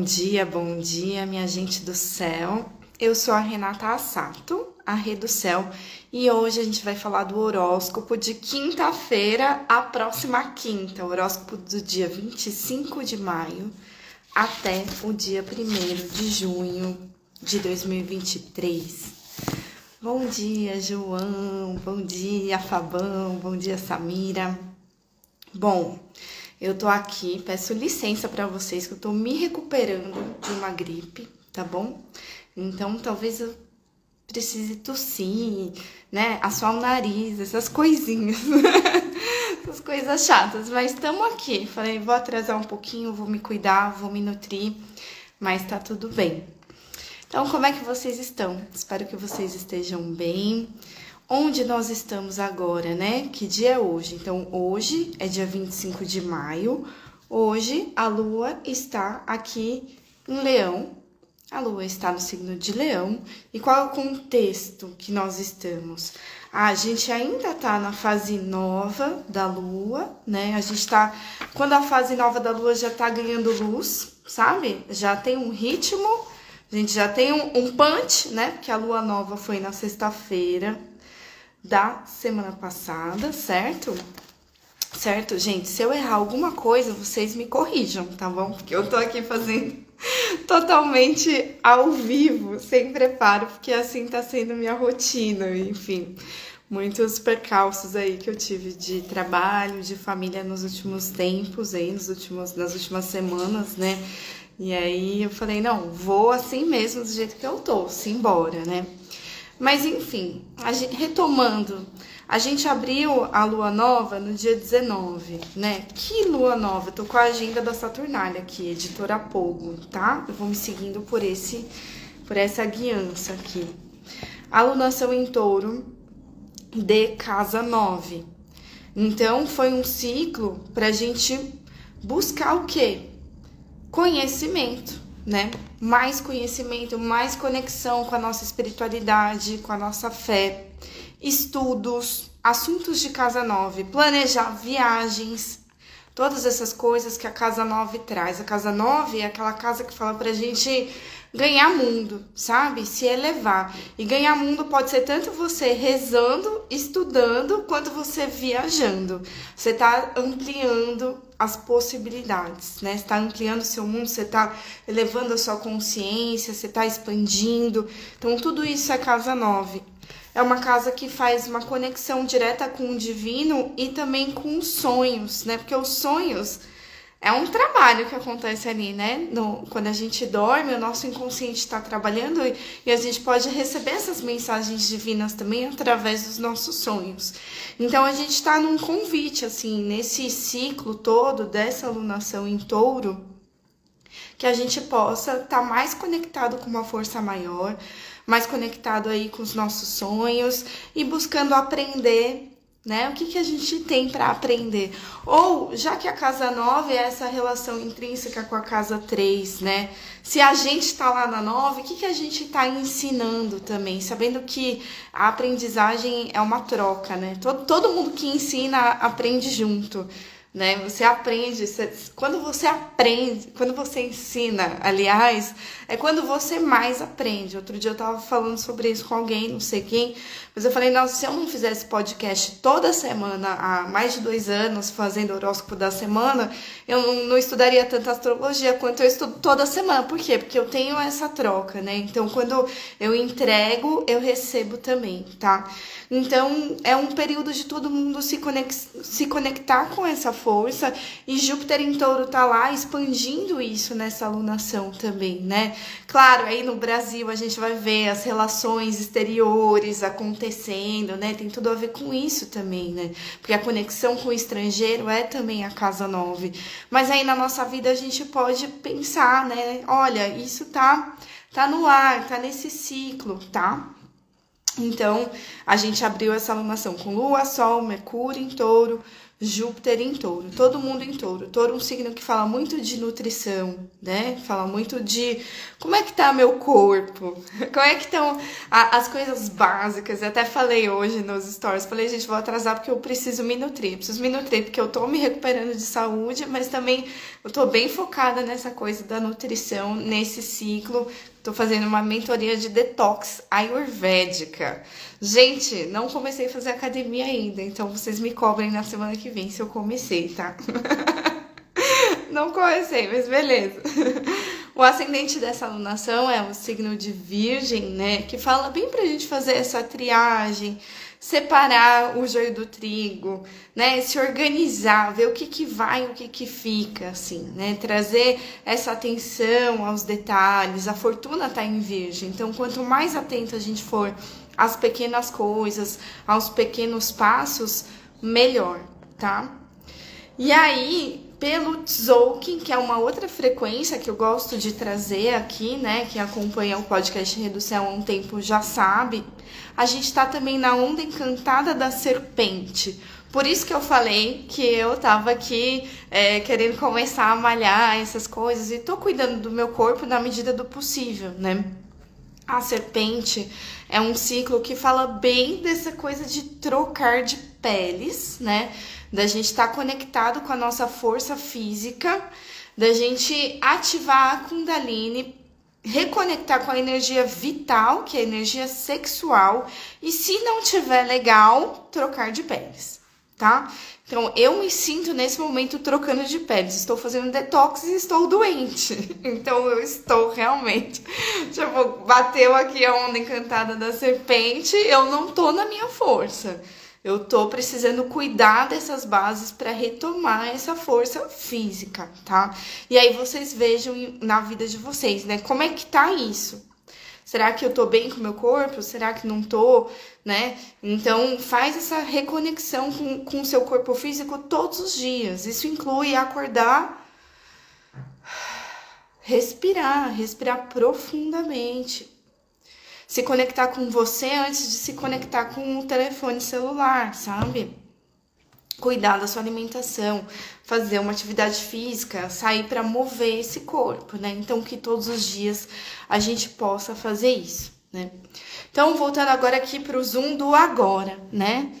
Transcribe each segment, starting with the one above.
Bom dia, bom dia, minha gente do céu. Eu sou a Renata Assato, a Rê do Céu, e hoje a gente vai falar do horóscopo de quinta-feira, a próxima quinta, horóscopo do dia 25 de maio até o dia 1 de junho de 2023. Bom dia, João, bom dia, Fabão, bom dia, Samira. Bom, eu tô aqui, peço licença para vocês que eu tô me recuperando de uma gripe, tá bom? Então, talvez eu precise tossir, né? Assoar o nariz, essas coisinhas. essas coisas chatas, mas estamos aqui. Falei, vou atrasar um pouquinho, vou me cuidar, vou me nutrir, mas tá tudo bem. Então, como é que vocês estão? Espero que vocês estejam bem onde nós estamos agora, né? Que dia é hoje? Então, hoje é dia 25 de maio. Hoje a lua está aqui em Leão. A lua está no signo de Leão. E qual é o contexto que nós estamos? Ah, a gente ainda tá na fase nova da lua, né? A gente tá. Quando a fase nova da lua já tá ganhando luz, sabe? Já tem um ritmo, a gente já tem um, um punch, né? Porque a lua nova foi na sexta-feira da semana passada, certo? Certo, gente? Se eu errar alguma coisa, vocês me corrijam, tá bom? Porque eu tô aqui fazendo totalmente ao vivo, sem preparo, porque assim tá sendo minha rotina, enfim. Muitos percalços aí que eu tive de trabalho, de família nos últimos tempos aí, nos últimos, nas últimas semanas, né? E aí eu falei, não, vou assim mesmo, do jeito que eu tô, simbora, né? Mas enfim, a gente, retomando, a gente abriu a lua nova no dia 19, né? Que lua nova? Tô com a agenda da Saturnália aqui, editora Pogo, tá? Eu vou me seguindo por esse por essa guiança aqui. Alunação em touro de casa 9. Então, foi um ciclo pra gente buscar o quê? Conhecimento né? Mais conhecimento, mais conexão com a nossa espiritualidade, com a nossa fé, estudos, assuntos de casa 9, planejar viagens, todas essas coisas que a casa 9 traz. A casa 9 é aquela casa que fala pra gente ganhar mundo, sabe? Se elevar. E ganhar mundo pode ser tanto você rezando, estudando, quanto você viajando. Você tá ampliando as possibilidades, né? Você tá ampliando o seu mundo, você tá elevando a sua consciência, você tá expandindo. Então, tudo isso é casa 9. É uma casa que faz uma conexão direta com o divino e também com os sonhos, né? Porque os sonhos é um trabalho que acontece ali, né? No, quando a gente dorme, o nosso inconsciente está trabalhando e, e, a gente pode receber essas mensagens divinas também através dos nossos sonhos. Então a gente está num convite, assim, nesse ciclo todo dessa alunação em touro, que a gente possa estar tá mais conectado com uma força maior, mais conectado aí com os nossos sonhos e buscando aprender né? O que, que a gente tem para aprender? Ou, já que a casa 9 é essa relação intrínseca com a casa 3, né? Se a gente está lá na 9, o que, que a gente está ensinando também? Sabendo que a aprendizagem é uma troca, né? Todo, todo mundo que ensina aprende junto né? Você aprende, você, quando você aprende, quando você ensina, aliás, é quando você mais aprende. Outro dia eu tava falando sobre isso com alguém, não sei quem, mas eu falei, nossa, se eu não fizesse podcast toda semana, há mais de dois anos, fazendo horóscopo da semana, eu não, estudaria tanta astrologia quanto eu estudo toda semana. Por quê? Porque eu tenho essa troca, né? Então, quando eu entrego, eu recebo também, tá? Então, é um período de todo mundo se, conex, se conectar com essa força e Júpiter em touro tá lá expandindo isso nessa alunação também, né? Claro, aí no Brasil a gente vai ver as relações exteriores acontecendo, né? Tem tudo a ver com isso também, né? Porque a conexão com o estrangeiro é também a casa 9. Mas aí na nossa vida a gente pode pensar, né? Olha, isso tá tá no ar, tá nesse ciclo, tá? Então, a gente abriu essa alunação com Lua, Sol, Mercúrio em touro, Júpiter em touro, todo mundo em touro. Touro é um signo que fala muito de nutrição, né? Fala muito de como é que tá meu corpo, como é que estão as coisas básicas. Eu até falei hoje nos stories, falei, gente, vou atrasar porque eu preciso me nutrir. Preciso me nutrir porque eu tô me recuperando de saúde, mas também eu tô bem focada nessa coisa da nutrição, nesse ciclo Tô fazendo uma mentoria de detox ayurvédica. Gente, não comecei a fazer academia ainda, então vocês me cobrem na semana que vem se eu comecei, tá? não comecei, mas beleza. O ascendente dessa alunação é o signo de Virgem, né? Que fala bem pra gente fazer essa triagem, separar o joio do trigo, né? Se organizar, ver o que que vai, o que que fica, assim, né? Trazer essa atenção aos detalhes. A fortuna tá em virgem, então quanto mais atento a gente for às pequenas coisas, aos pequenos passos, melhor, tá? E aí, pelo Tzolk'in, que é uma outra frequência que eu gosto de trazer aqui, né? Que acompanha o podcast Redução há um tempo já sabe a gente está também na onda encantada da serpente. Por isso que eu falei que eu tava aqui é, querendo começar a malhar essas coisas e tô cuidando do meu corpo na medida do possível, né? A serpente é um ciclo que fala bem dessa coisa de trocar de peles, né? Da gente estar tá conectado com a nossa força física, da gente ativar a Kundalini reconectar com a energia vital, que é a energia sexual, e se não tiver legal, trocar de peles, tá? Então, eu me sinto nesse momento trocando de peles. Estou fazendo detox e estou doente. Então, eu estou realmente. Tipo, bateu aqui a onda encantada da serpente, eu não tô na minha força. Eu tô precisando cuidar dessas bases para retomar essa força física, tá? E aí vocês vejam na vida de vocês, né? Como é que tá isso? Será que eu tô bem com o meu corpo? Será que não tô, né? Então, faz essa reconexão com, com o seu corpo físico todos os dias. Isso inclui acordar, respirar, respirar profundamente se conectar com você antes de se conectar com o telefone celular, sabe? Cuidar da sua alimentação, fazer uma atividade física, sair para mover esse corpo, né? Então que todos os dias a gente possa fazer isso, né? Então voltando agora aqui para o zoom do agora, né?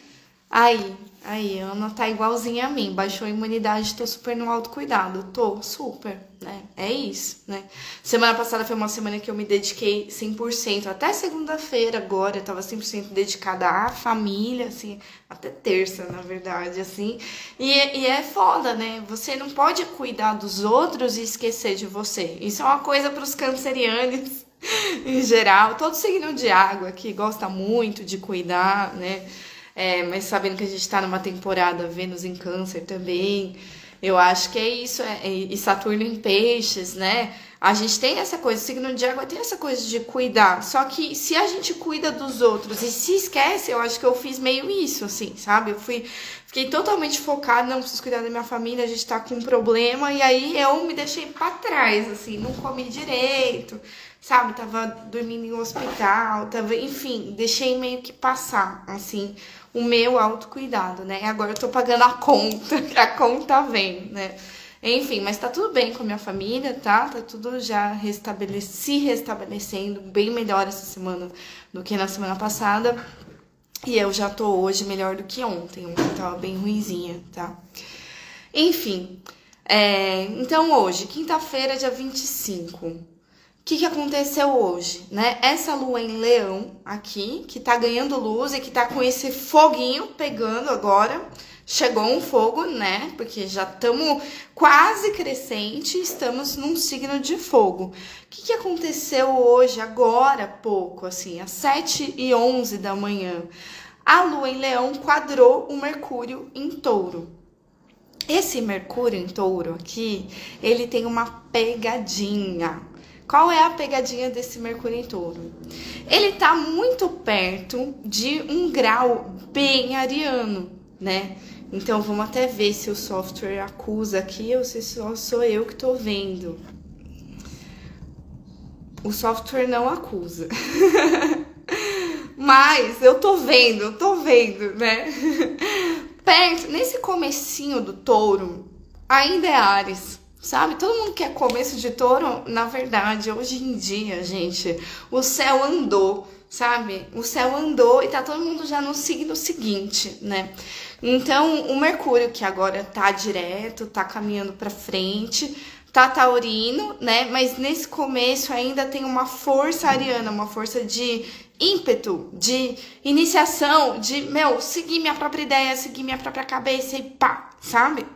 Aí, Aí, Ana tá igualzinha a mim, baixou a imunidade, tô super no autocuidado. Tô, super, né? É isso, né? Semana passada foi uma semana que eu me dediquei 100%, até segunda-feira agora, eu tava 100% dedicada à família, assim, até terça, na verdade, assim. E, e é foda, né? Você não pode cuidar dos outros e esquecer de você. Isso é uma coisa pros cancerianos em geral. Todo signo de água que gosta muito de cuidar, né? É, mas sabendo que a gente está numa temporada Vênus em Câncer também, eu acho que é isso. É, e Saturno em Peixes, né? A gente tem essa coisa, o signo de água tem essa coisa de cuidar. Só que se a gente cuida dos outros e se esquece, eu acho que eu fiz meio isso, assim, sabe? Eu fui. Fiquei totalmente focada, não preciso cuidar da minha família, a gente tá com um problema, e aí eu me deixei para trás, assim, não comi direito, sabe? Tava dormindo em um hospital, tava, enfim, deixei meio que passar, assim, o meu autocuidado, né? Agora eu tô pagando a conta, a conta vem, né? Enfim, mas tá tudo bem com a minha família, tá? Tá tudo já se restabelecendo bem melhor essa semana do que na semana passada. E eu já tô hoje melhor do que ontem. Ontem tava bem ruimzinha, tá? Enfim, é, então hoje, quinta-feira, dia 25 que, que aconteceu hoje, né? Essa lua em leão aqui, que tá ganhando luz e que tá com esse foguinho pegando agora. Chegou um fogo, né? Porque já estamos quase crescente, estamos num signo de fogo. O que, que aconteceu hoje, agora, pouco, assim, às 7 e 11 da manhã? A lua em leão quadrou o Mercúrio em touro. Esse Mercúrio em touro aqui, ele tem uma pegadinha. Qual é a pegadinha desse Mercúrio em Touro? Ele tá muito perto de um grau bem ariano, né? Então vamos até ver se o software acusa aqui ou se só sou eu que tô vendo. O software não acusa. Mas eu tô vendo, eu tô vendo, né? Perto, nesse comecinho do touro, ainda é Ares. Sabe, todo mundo quer começo de touro, na verdade, hoje em dia, gente, o céu andou, sabe? O céu andou e tá todo mundo já no signo seguinte, né? Então, o Mercúrio, que agora tá direto, tá caminhando para frente, tá taurino, né? Mas nesse começo ainda tem uma força ariana, uma força de ímpeto, de iniciação, de, meu, seguir minha própria ideia, seguir minha própria cabeça e pá, sabe?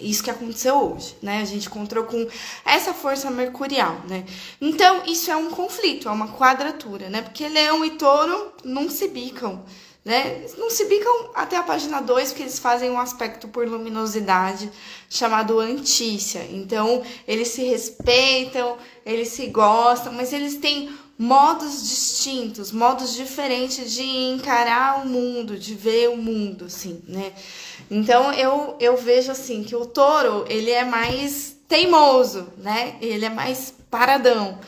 Isso que aconteceu hoje, né? A gente encontrou com essa força mercurial, né? Então, isso é um conflito, é uma quadratura, né? Porque leão e touro não se bicam, né? Não se bicam até a página 2, porque eles fazem um aspecto por luminosidade chamado antícia. Então, eles se respeitam, eles se gostam, mas eles têm modos distintos, modos diferentes de encarar o mundo, de ver o mundo, assim, né? Então eu, eu vejo assim que o touro ele é mais teimoso, né? Ele é mais paradão.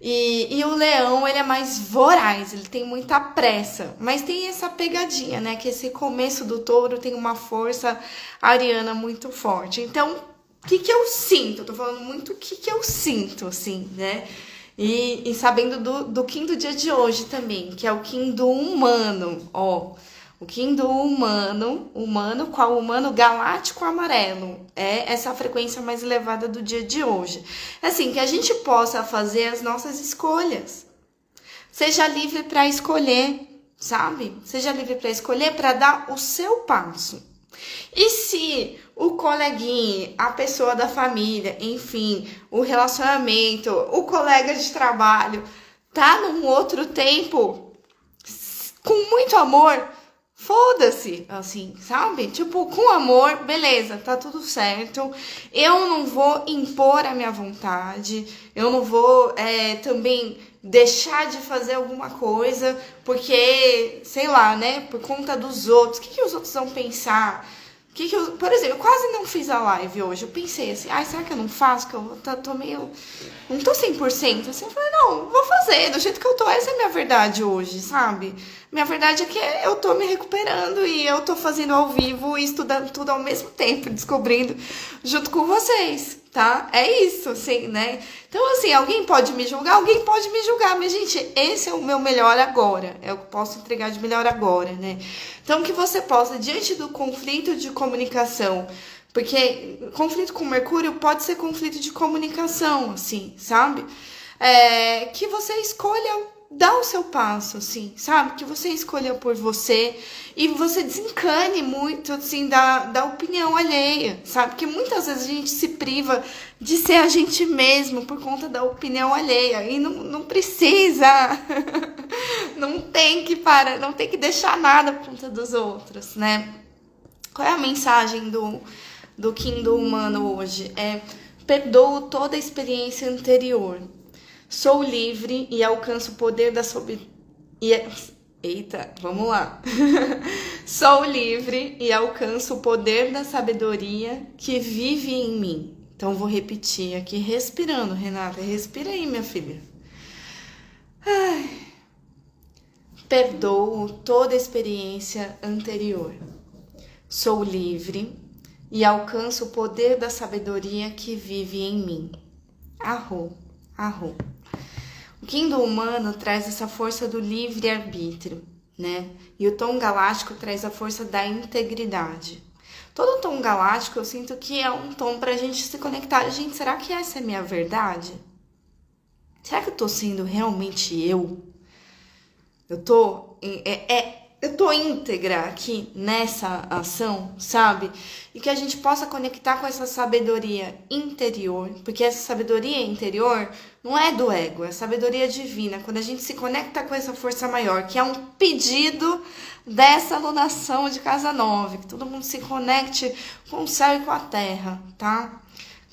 E, e o leão, ele é mais voraz, ele tem muita pressa. Mas tem essa pegadinha, né? Que esse começo do touro tem uma força ariana muito forte. Então, o que, que eu sinto? Eu tô falando muito o que, que eu sinto, assim, né? E, e sabendo do, do Kim do dia de hoje também, que é o Kim do humano, ó. O Kim do humano, humano, qual humano galáctico amarelo. É essa frequência mais elevada do dia de hoje. Assim, que a gente possa fazer as nossas escolhas. Seja livre para escolher, sabe? Seja livre para escolher, para dar o seu passo. E se o coleguinha, a pessoa da família, enfim, o relacionamento, o colega de trabalho, tá num outro tempo com muito amor, foda-se, assim, sabe? Tipo, com amor, beleza, tá tudo certo. Eu não vou impor a minha vontade, eu não vou é, também deixar de fazer alguma coisa porque, sei lá, né, por conta dos outros. O que, que os outros vão pensar? Que que eu, por exemplo, eu quase não fiz a live hoje. Eu pensei assim, ai, será que eu não faço? Que eu tô, tô meio. Não tô 100%. Assim, eu falei, não, vou fazer. Do jeito que eu tô, essa é a minha verdade hoje, sabe? Minha verdade é que eu tô me recuperando e eu tô fazendo ao vivo e estudando tudo ao mesmo tempo, descobrindo junto com vocês tá? É isso, assim, né? Então, assim, alguém pode me julgar, alguém pode me julgar, mas, gente, esse é o meu melhor agora, é o que posso entregar de melhor agora, né? Então, que você possa, diante do conflito de comunicação, porque conflito com Mercúrio pode ser conflito de comunicação, assim, sabe? É, que você escolha dá o seu passo, assim, sabe? Que você escolha por você e você desencane muito, assim, da, da opinião alheia, sabe? Porque muitas vezes a gente se priva de ser a gente mesmo por conta da opinião alheia e não, não precisa, não tem que parar, não tem que deixar nada por conta dos outros, né? Qual é a mensagem do, do Kim do Humano hoje? É perdoo toda a experiência anterior Sou livre e alcanço o poder da sob... E... É, eita, vamos lá. Sou livre e alcanço o poder da sabedoria que vive em mim. Então vou repetir aqui, respirando, Renata. Respira aí, minha filha. Ai. Perdoo toda experiência anterior. Sou livre e alcanço o poder da sabedoria que vive em mim. Arro, arro. O Kim do humano traz essa força do livre-arbítrio, né? E o tom galáctico traz a força da integridade. Todo tom galáctico eu sinto que é um tom para a gente se conectar. Gente, será que essa é minha verdade? Será que eu tô sendo realmente eu? Eu tô. É, é, eu tô íntegra aqui nessa ação, sabe? E que a gente possa conectar com essa sabedoria interior, porque essa sabedoria interior não é do ego, é sabedoria divina. Quando a gente se conecta com essa força maior, que é um pedido dessa alunação de casa nova, que todo mundo se conecte com o céu e com a terra, tá?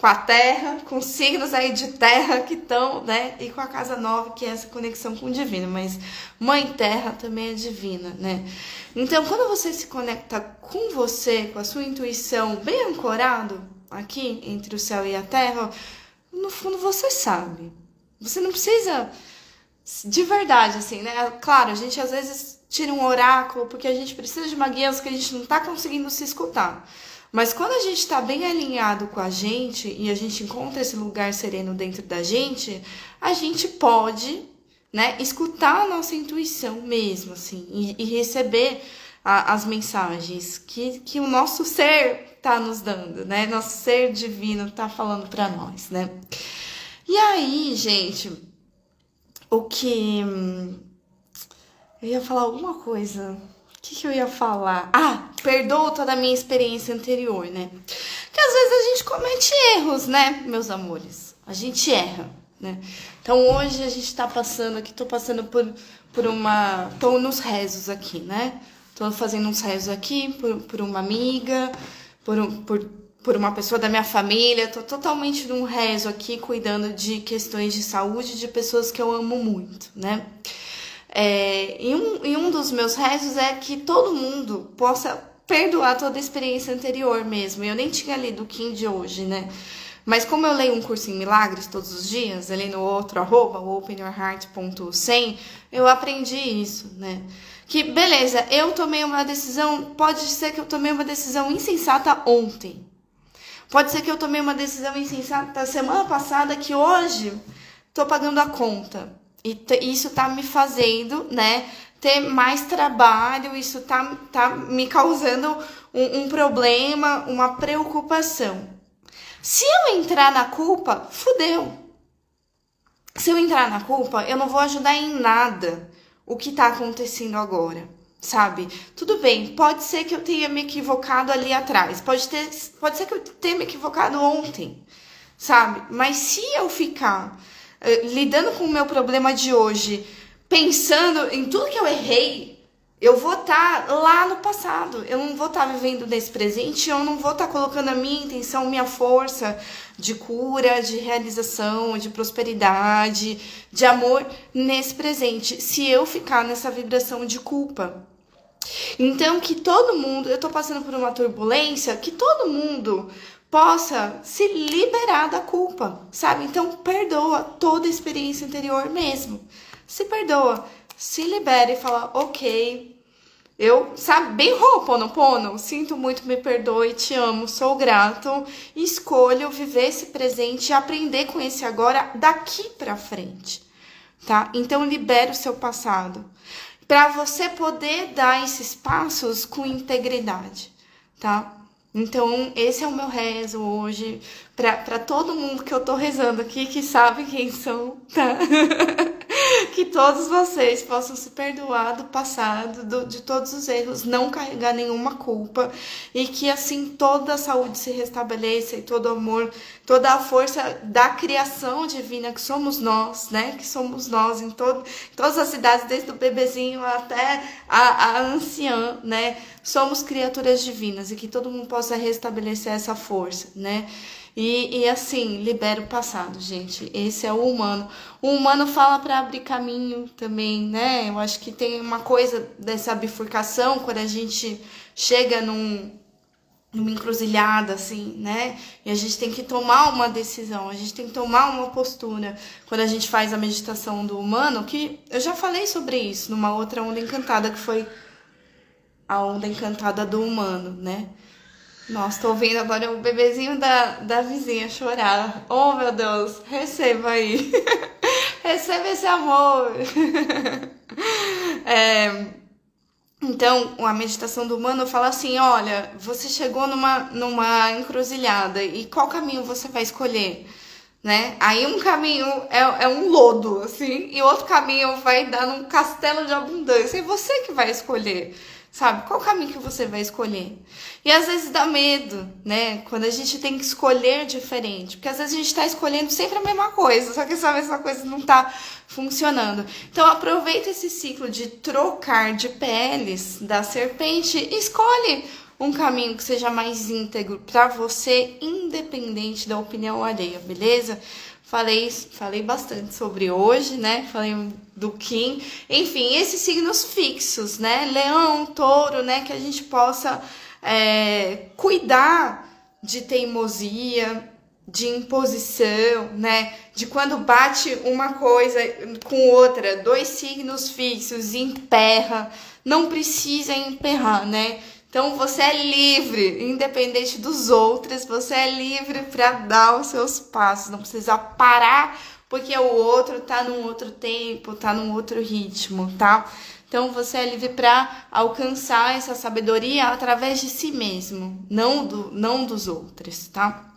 Com a terra, com signos aí de terra que estão, né? E com a casa nova, que é essa conexão com o divino. Mas mãe terra também é divina, né? Então, quando você se conecta com você, com a sua intuição bem ancorado aqui entre o céu e a terra, no fundo você sabe. Você não precisa de verdade, assim, né? Claro, a gente às vezes tira um oráculo porque a gente precisa de uma guia que a gente não tá conseguindo se escutar. Mas quando a gente está bem alinhado com a gente e a gente encontra esse lugar sereno dentro da gente, a gente pode, né, escutar a nossa intuição mesmo, assim, e, e receber a, as mensagens que, que o nosso ser está nos dando, né? Nosso ser divino está falando para nós, né? E aí, gente, o que. Eu ia falar alguma coisa que, que eu ia falar? Ah, perdoo toda a minha experiência anterior, né? Que às vezes a gente comete erros, né, meus amores? A gente erra, né? Então hoje a gente tá passando aqui, tô passando por, por uma. tô nos rezos aqui, né? Tô fazendo uns rezos aqui por, por uma amiga, por, por, por uma pessoa da minha família. Tô totalmente num rezo aqui, cuidando de questões de saúde de pessoas que eu amo muito, né? É, e, um, e um dos meus rezos é que todo mundo possa perdoar toda a experiência anterior mesmo. Eu nem tinha lido o Kim de hoje, né? Mas como eu leio um curso em milagres todos os dias, ali no outro arroba, openyourheart.100, eu aprendi isso, né? Que beleza, eu tomei uma decisão, pode ser que eu tomei uma decisão insensata ontem. Pode ser que eu tomei uma decisão insensata semana passada que hoje tô pagando a conta. E isso tá me fazendo, né, ter mais trabalho, isso tá, tá me causando um, um problema, uma preocupação. Se eu entrar na culpa, fudeu. Se eu entrar na culpa, eu não vou ajudar em nada o que tá acontecendo agora, sabe? Tudo bem, pode ser que eu tenha me equivocado ali atrás, pode, ter, pode ser que eu tenha me equivocado ontem, sabe? Mas se eu ficar lidando com o meu problema de hoje, pensando em tudo que eu errei, eu vou estar tá lá no passado. Eu não vou estar tá vivendo nesse presente, eu não vou estar tá colocando a minha intenção, minha força de cura, de realização, de prosperidade, de amor nesse presente, se eu ficar nessa vibração de culpa. Então, que todo mundo, eu tô passando por uma turbulência, que todo mundo possa se liberar da culpa, sabe? Então, perdoa toda a experiência anterior mesmo. Se perdoa, se libera e fala, ok, eu, sabe, bem pono, sinto muito, me perdoe, te amo, sou grato, escolho viver esse presente e aprender com esse agora daqui para frente, tá? Então, libera o seu passado, para você poder dar esses passos com integridade, tá? Então, esse é o meu rezo hoje, para todo mundo que eu tô rezando aqui, que sabe quem são, tá? que todos vocês possam se perdoar do passado, do, de todos os erros, não carregar nenhuma culpa e que assim toda a saúde se restabeleça e todo o amor, toda a força da criação divina que somos nós, né? Que somos nós em, todo, todas as cidades, desde o bebezinho até a, a anciã, né? Somos criaturas divinas e que todo mundo possa restabelecer essa força, né? E, e assim, libera o passado, gente. Esse é o humano. O humano fala para abrir caminho também, né? Eu acho que tem uma coisa dessa bifurcação quando a gente chega num, numa encruzilhada, assim, né? E a gente tem que tomar uma decisão, a gente tem que tomar uma postura quando a gente faz a meditação do humano, que eu já falei sobre isso numa outra onda encantada, que foi a onda encantada do humano, né? Nossa, tô ouvindo agora o bebezinho da, da vizinha chorar. Oh, meu Deus, receba aí. receba esse amor. é, então, a meditação do humano fala assim: olha, você chegou numa, numa encruzilhada e qual caminho você vai escolher? Né? Aí um caminho é, é um lodo, assim, e outro caminho vai dar num castelo de abundância. E você que vai escolher sabe? Qual caminho que você vai escolher? E às vezes dá medo, né? Quando a gente tem que escolher diferente, porque às vezes a gente está escolhendo sempre a mesma coisa, só que essa mesma coisa não está funcionando. Então aproveita esse ciclo de trocar de peles da serpente e escolhe um caminho que seja mais íntegro para você, independente da opinião alheia, beleza? Falei, falei bastante sobre hoje, né? Falei do Kim. Enfim, esses signos fixos, né? Leão, touro, né? Que a gente possa é, cuidar de teimosia, de imposição, né? De quando bate uma coisa com outra, dois signos fixos, emperra, não precisa emperrar, né? Então você é livre, independente dos outros, você é livre para dar os seus passos, não precisa parar porque o outro tá num outro tempo, tá num outro ritmo, tá? Então você é livre para alcançar essa sabedoria através de si mesmo, não do não dos outros, tá?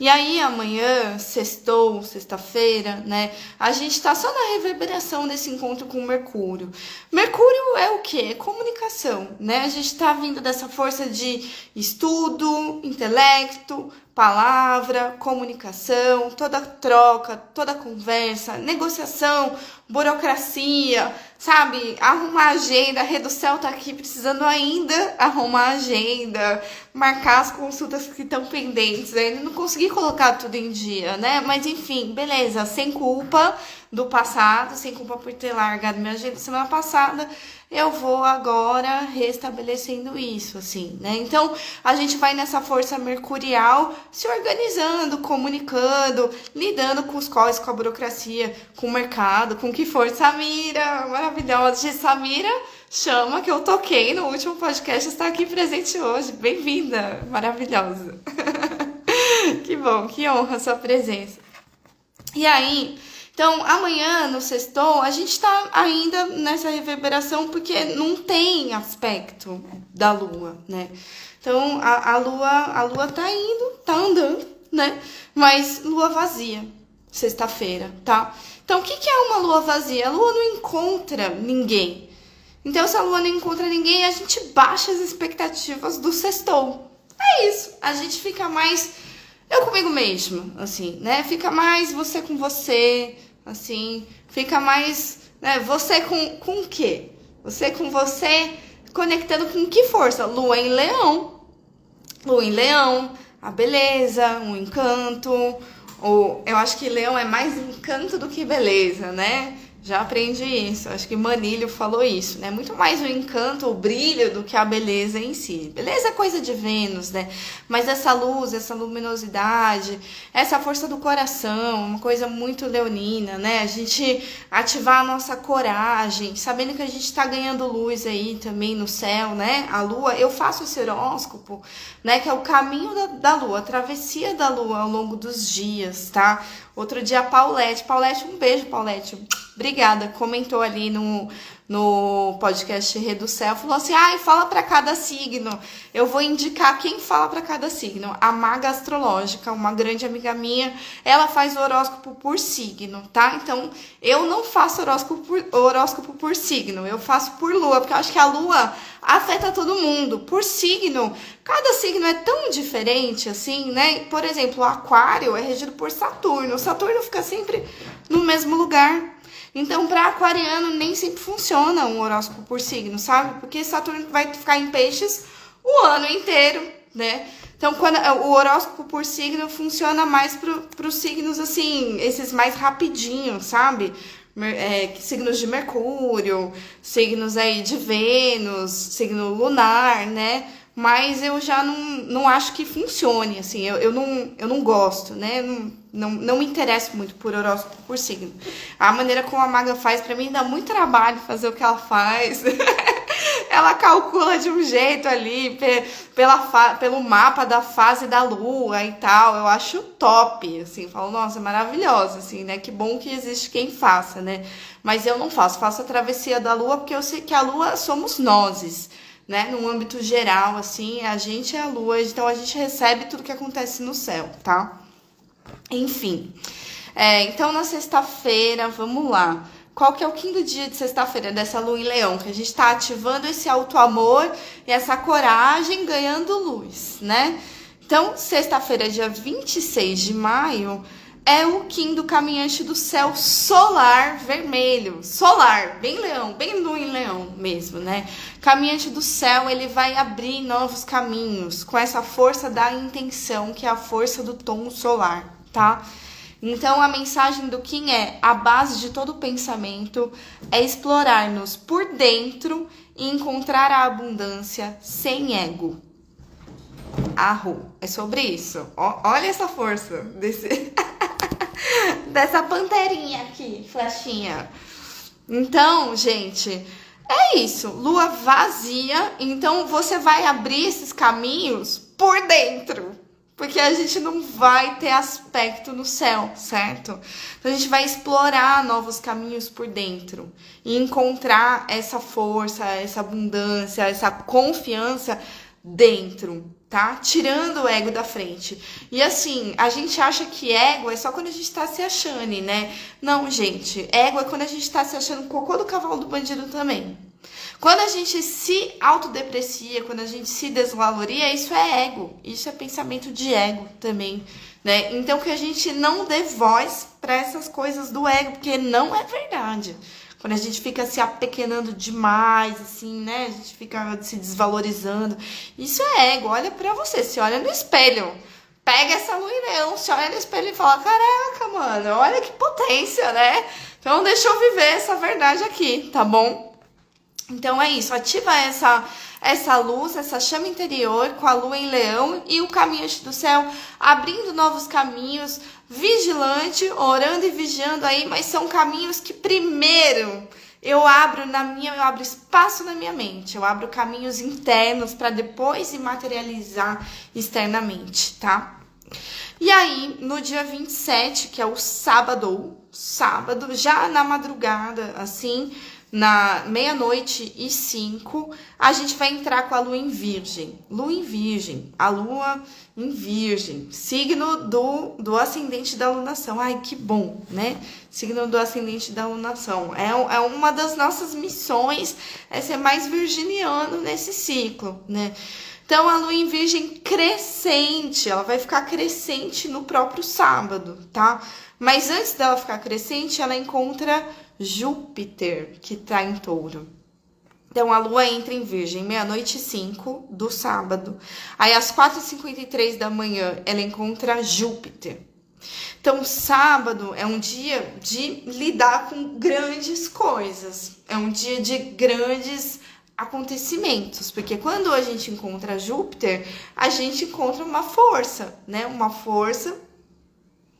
E aí, amanhã, sextou, sexta-feira, né? A gente tá só na reverberação desse encontro com Mercúrio. Mercúrio é o quê? É comunicação, né? A gente tá vindo dessa força de estudo, intelecto, palavra, comunicação, toda troca, toda conversa, negociação, burocracia, sabe? Arrumar agenda, a Reducel tá aqui precisando ainda arrumar agenda, marcar as consultas que estão pendentes, ainda não consegui colocar tudo em dia, né? Mas enfim, beleza, sem culpa do passado, sem culpa por ter largado minha agenda semana passada, eu vou agora restabelecendo isso, assim, né? Então, a gente vai nessa força mercurial se organizando, comunicando, lidando com os cós, com a burocracia, com o mercado, com o que for. Samira, maravilhosa. Samira, chama que eu toquei no último podcast, está aqui presente hoje. Bem-vinda, maravilhosa. que bom, que honra a sua presença. E aí, então, amanhã no sextou, a gente tá ainda nessa reverberação porque não tem aspecto da lua, né? Então, a, a lua, a lua tá indo, tá andando, né? Mas lua vazia, sexta-feira, tá? Então, o que, que é uma lua vazia? A lua não encontra ninguém. Então, se a lua não encontra ninguém, a gente baixa as expectativas do sextou. É isso. A gente fica mais eu comigo mesmo, assim, né? Fica mais você com você, assim, fica mais, né, você com, com o quê? Você com você conectando com que força? Lua em leão. Lua em leão, a beleza, o encanto, ou eu acho que leão é mais encanto do que beleza, né? Já aprendi isso. Acho que Manilho falou isso, né? Muito mais o encanto, o brilho do que a beleza em si. Beleza é coisa de Vênus, né? Mas essa luz, essa luminosidade, essa força do coração, uma coisa muito leonina, né? A gente ativar a nossa coragem, sabendo que a gente tá ganhando luz aí também no céu, né? A lua, eu faço esse horóscopo, né? Que é o caminho da, da lua, a travessia da lua ao longo dos dias, tá? Outro dia Paulette, Paulette, um beijo, Paulette Obrigada. Comentou ali no, no podcast Reducel, falou assim: ai, fala para cada signo. Eu vou indicar quem fala para cada signo. A Maga Astrológica, uma grande amiga minha, ela faz horóscopo por signo, tá? Então, eu não faço horóscopo por, horóscopo por signo, eu faço por lua, porque eu acho que a lua afeta todo mundo. Por signo, cada signo é tão diferente assim, né? Por exemplo, o Aquário é regido por Saturno. Saturno fica sempre no mesmo lugar. Então, para aquariano, nem sempre funciona um horóscopo por signo, sabe? Porque Saturno vai ficar em peixes o ano inteiro, né? Então, quando o horóscopo por signo funciona mais para os signos assim, esses mais rapidinhos, sabe? É, signos de Mercúrio, signos aí de Vênus, signo lunar, né? Mas eu já não, não acho que funcione, assim, eu, eu, não, eu não gosto, né? Não, não, não me interesso muito por horóscopo por signo. A maneira como a maga faz, para mim, dá muito trabalho fazer o que ela faz. ela calcula de um jeito ali, pela pelo mapa da fase da lua e tal. Eu acho top, assim, falo, nossa, maravilhosa, assim, né? Que bom que existe quem faça, né? Mas eu não faço, faço a travessia da lua porque eu sei que a lua somos nós né? No âmbito geral, assim, a gente é a lua, então a gente recebe tudo que acontece no céu, tá? Enfim. É, então, na sexta-feira, vamos lá. Qual que é o quinto dia de sexta-feira dessa lua em leão? Que a gente está ativando esse auto-amor e essa coragem ganhando luz, né? Então, sexta-feira, dia 26 de maio, é o Kim do caminhante do céu solar vermelho. Solar, bem leão, bem lua em leão mesmo, né? Caminhante do céu, ele vai abrir novos caminhos com essa força da intenção, que é a força do tom solar, tá? Então a mensagem do Kim é: a base de todo pensamento é explorar-nos por dentro e encontrar a abundância sem ego. arro. É sobre isso. Ó, olha essa força desse dessa panterinha aqui, flechinha. Então, gente, é isso. Lua vazia, então você vai abrir esses caminhos por dentro. Porque a gente não vai ter aspecto no céu, certo? Então a gente vai explorar novos caminhos por dentro e encontrar essa força, essa abundância, essa confiança dentro, tá? Tirando o ego da frente. E assim, a gente acha que ego é só quando a gente tá se achando, né? Não, gente, ego é quando a gente tá se achando cocô do cavalo do bandido também. Quando a gente se autodeprecia, quando a gente se desvaloria, isso é ego. Isso é pensamento de ego também, né? Então que a gente não dê voz para essas coisas do ego, porque não é verdade. Quando a gente fica se apequenando demais, assim, né? A gente fica se desvalorizando. Isso é ego. Olha para você, se olha no espelho. Pega essa leão, se olha no espelho e fala: Caraca, mano, olha que potência, né? Então deixa eu viver essa verdade aqui, tá bom? Então é isso, ativa essa essa luz, essa chama interior com a lua em leão e o caminho do céu, abrindo novos caminhos, vigilante, orando e vigiando aí, mas são caminhos que primeiro eu abro na minha, eu abro espaço na minha mente, eu abro caminhos internos para depois se materializar externamente, tá? E aí, no dia 27, que é o sábado, sábado, já na madrugada, assim, na meia-noite e cinco, a gente vai entrar com a lua em virgem. Lua em virgem, a lua em virgem, signo do, do ascendente da lunação. Ai, que bom, né? Signo do ascendente da lunação. É, é uma das nossas missões, é ser mais virginiano nesse ciclo, né? Então, a lua em virgem crescente, ela vai ficar crescente no próprio sábado, tá? Mas antes dela ficar crescente, ela encontra Júpiter, que está em touro. Então, a lua entra em Virgem, meia-noite e cinco do sábado. Aí, às 4h53 da manhã, ela encontra Júpiter. Então, sábado é um dia de lidar com grandes coisas, é um dia de grandes acontecimentos, porque quando a gente encontra Júpiter, a gente encontra uma força, né? Uma força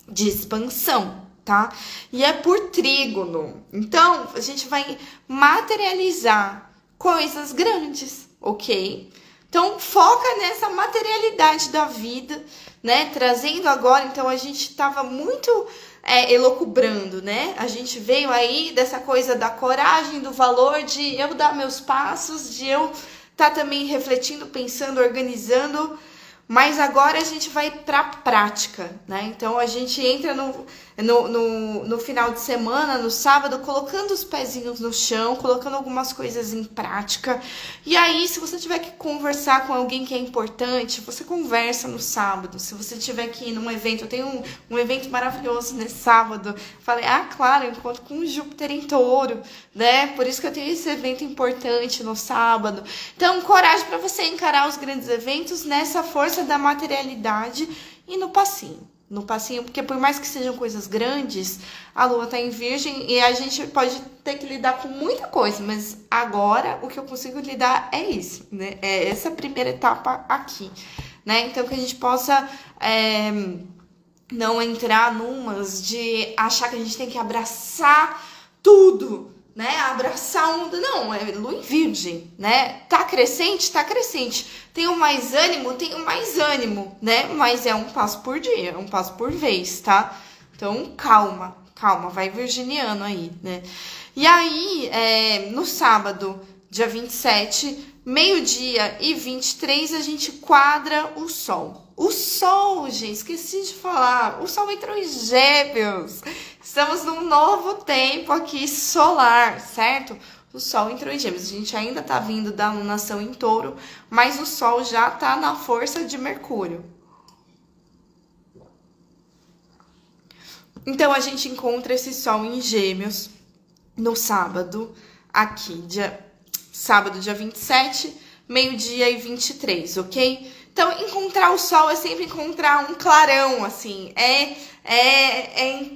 de expansão tá? E é por trígono. Então, a gente vai materializar coisas grandes, ok? Então, foca nessa materialidade da vida, né? Trazendo agora, então, a gente estava muito é, elocubrando, né? A gente veio aí dessa coisa da coragem, do valor de eu dar meus passos, de eu estar tá também refletindo, pensando, organizando mas agora a gente vai para a prática, né? Então a gente entra no, no, no, no, final de semana, no sábado, colocando os pezinhos no chão, colocando algumas coisas em prática. E aí, se você tiver que conversar com alguém que é importante, você conversa no sábado. Se você tiver que ir num evento, eu tenho um, um evento maravilhoso nesse sábado. Falei, ah, claro, eu encontro com Júpiter em touro, né? Por isso que eu tenho esse evento importante no sábado. Então, coragem para você encarar os grandes eventos nessa força da materialidade e no passinho. No passinho, porque por mais que sejam coisas grandes, a lua tá em virgem e a gente pode ter que lidar com muita coisa, mas agora o que eu consigo lidar é isso, né? É essa primeira etapa aqui, né? Então que a gente possa. É, não entrar numas de achar que a gente tem que abraçar tudo, né? Abraçar o mundo. Não, é lua em virgem, né? Tá crescente? Tá crescente. Tenho mais ânimo? Tenho mais ânimo, né? Mas é um passo por dia, é um passo por vez, tá? Então, calma, calma, vai virginiano aí, né? E aí, é, no sábado, dia 27, meio-dia e 23, a gente quadra o sol. O sol, gente, esqueci de falar, o sol entrou em gêmeos. Estamos num novo tempo aqui solar, certo? O sol entrou em gêmeos. A gente ainda tá vindo da lunação em touro, mas o sol já tá na força de Mercúrio. Então a gente encontra esse sol em gêmeos no sábado, aqui, dia sábado, dia 27, meio-dia e 23, ok? Então, encontrar o sol é sempre encontrar um clarão, assim. É, é, é,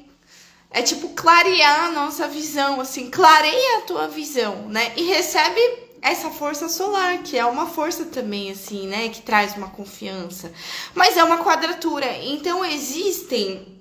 é tipo clarear a nossa visão, assim. Clareia a tua visão, né? E recebe essa força solar, que é uma força também, assim, né? Que traz uma confiança. Mas é uma quadratura. Então, existem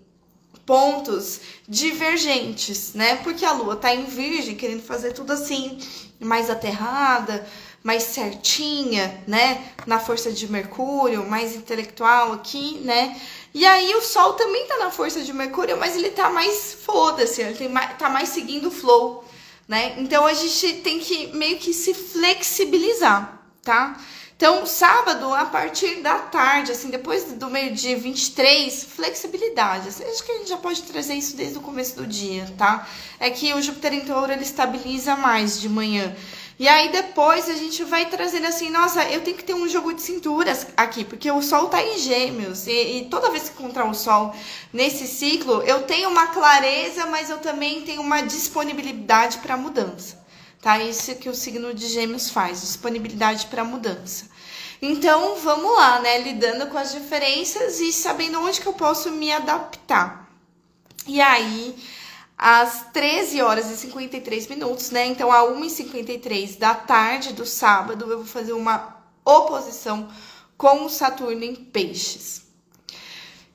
pontos divergentes, né? Porque a Lua tá em Virgem, querendo fazer tudo assim, mais aterrada, mais certinha, né? Na força de Mercúrio, mais intelectual aqui, né? E aí o Sol também tá na força de Mercúrio, mas ele tá mais foda-se, ele tem mais, tá mais seguindo o flow, né? Então a gente tem que meio que se flexibilizar, tá? Então, sábado, a partir da tarde, assim, depois do meio-dia 23, flexibilidade. Assim, acho que a gente já pode trazer isso desde o começo do dia, tá? É que o Júpiter em touro, ele estabiliza mais de manhã. E aí depois a gente vai trazendo assim, nossa, eu tenho que ter um jogo de cinturas aqui, porque o Sol tá em gêmeos. E, e, toda vez que encontrar o Sol nesse ciclo, eu tenho uma clareza, mas eu também tenho uma disponibilidade para mudança. Tá? Isso que o signo de gêmeos faz, disponibilidade para mudança. Então, vamos lá, né? Lidando com as diferenças e sabendo onde que eu posso me adaptar. E aí, às 13 horas e 53 minutos, né? Então, a 1h53 da tarde do sábado, eu vou fazer uma oposição com o Saturno em Peixes.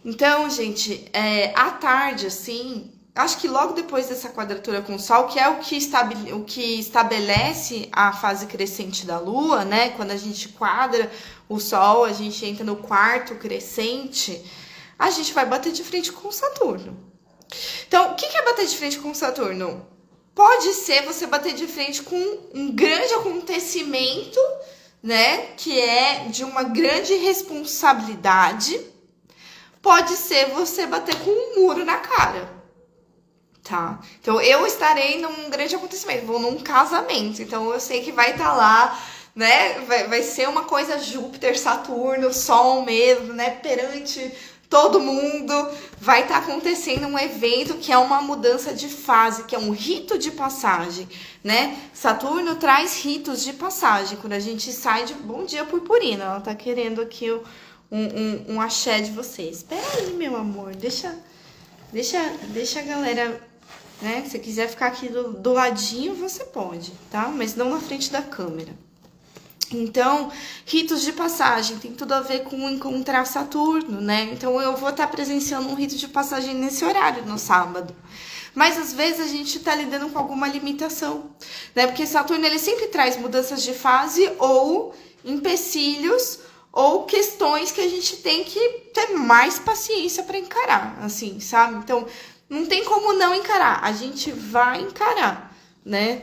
Então, gente, é, à tarde, assim, acho que logo depois dessa quadratura com o Sol, que é o que, o que estabelece a fase crescente da Lua, né? Quando a gente quadra o Sol, a gente entra no quarto crescente, a gente vai bater de frente com o Saturno. Então, o que é bater de frente com Saturno? Pode ser você bater de frente com um grande acontecimento, né? Que é de uma grande responsabilidade. Pode ser você bater com um muro na cara. Tá? Então, eu estarei num grande acontecimento, vou num casamento. Então, eu sei que vai estar tá lá né? Vai, vai ser uma coisa Júpiter, Saturno, Sol mesmo, né? Perante todo mundo vai estar tá acontecendo um evento que é uma mudança de fase, que é um rito de passagem, né? Saturno traz ritos de passagem. Quando a gente sai de. Bom dia, purpurina. Ela tá querendo aqui um, um, um axé de vocês. Espera aí, meu amor. Deixa, deixa, deixa a galera. Né? Se quiser ficar aqui do, do ladinho, você pode, tá? Mas não na frente da câmera. Então, ritos de passagem tem tudo a ver com encontrar Saturno, né? Então, eu vou estar presenciando um rito de passagem nesse horário no sábado. Mas às vezes a gente está lidando com alguma limitação, né? Porque Saturno ele sempre traz mudanças de fase ou empecilhos ou questões que a gente tem que ter mais paciência para encarar, assim, sabe? Então, não tem como não encarar. A gente vai encarar, né?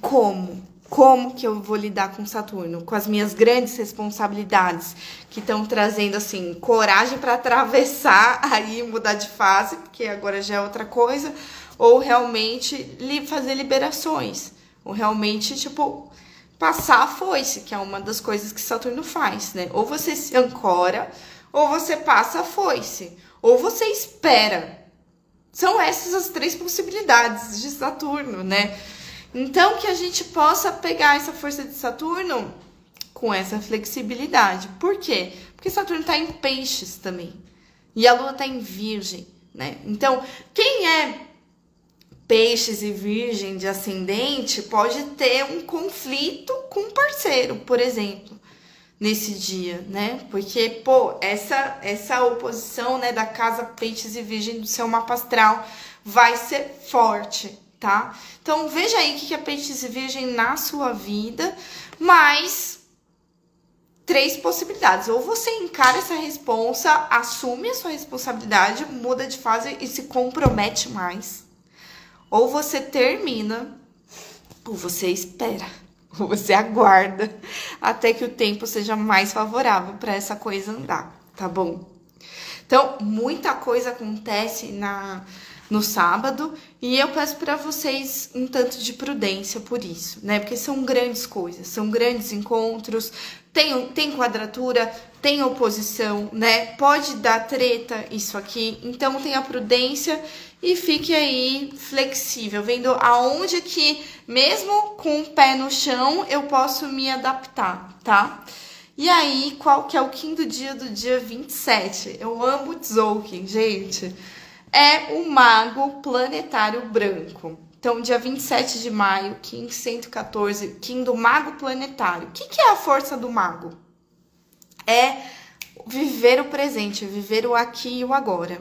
Como? Como que eu vou lidar com Saturno, com as minhas grandes responsabilidades que estão trazendo assim coragem para atravessar aí mudar de fase, porque agora já é outra coisa, ou realmente fazer liberações, ou realmente tipo passar a foice, que é uma das coisas que Saturno faz, né? Ou você se ancora, ou você passa a foice, ou você espera. São essas as três possibilidades de Saturno, né? Então, que a gente possa pegar essa força de Saturno com essa flexibilidade. Por quê? Porque Saturno está em peixes também. E a Lua está em virgem, né? Então, quem é peixes e virgem de ascendente pode ter um conflito com um parceiro, por exemplo, nesse dia, né? Porque, pô, essa, essa oposição, né, da casa peixes e virgem do seu mapa astral vai ser forte, tá? Então veja aí o que é peixes virgem na sua vida, mas três possibilidades. Ou você encara essa responsa, assume a sua responsabilidade, muda de fase e se compromete mais. Ou você termina, ou você espera, ou você aguarda até que o tempo seja mais favorável para essa coisa andar, tá bom? Então, muita coisa acontece na no sábado e eu peço para vocês um tanto de prudência por isso, né? Porque são grandes coisas, são grandes encontros, tem, tem quadratura, tem oposição, né? Pode dar treta isso aqui, então tenha prudência e fique aí flexível, vendo aonde que, mesmo com o pé no chão, eu posso me adaptar, tá? E aí, qual que é o quinto dia do dia 27? Eu amo Tzolk'in, gente é o mago planetário branco, Então, dia 27 de maio, Kim 114, Kim do Mago Planetário. O que, que é a força do mago? É viver o presente, viver o aqui e o agora.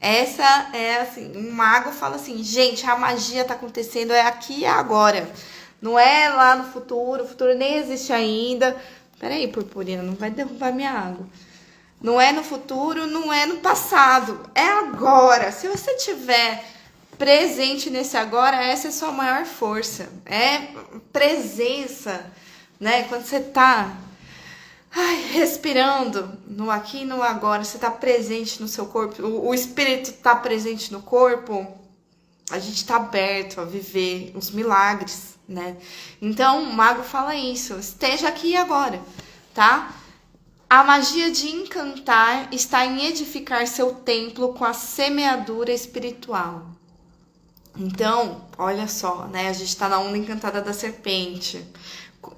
Essa é assim, um mago fala assim, gente, a magia tá acontecendo é aqui e agora. Não é lá no futuro, o futuro nem existe ainda. Peraí, purpurina, não vai derrubar minha água. Não é no futuro, não é no passado, é agora. Se você tiver presente nesse agora, essa é a sua maior força. É presença, né? Quando você tá ai, respirando no aqui e no agora, você tá presente no seu corpo, o, o espírito tá presente no corpo, a gente tá aberto a viver os milagres, né? Então, o mago fala isso, esteja aqui agora, tá? A magia de encantar está em edificar seu templo com a semeadura espiritual. Então, olha só, né? A gente está na onda encantada da serpente.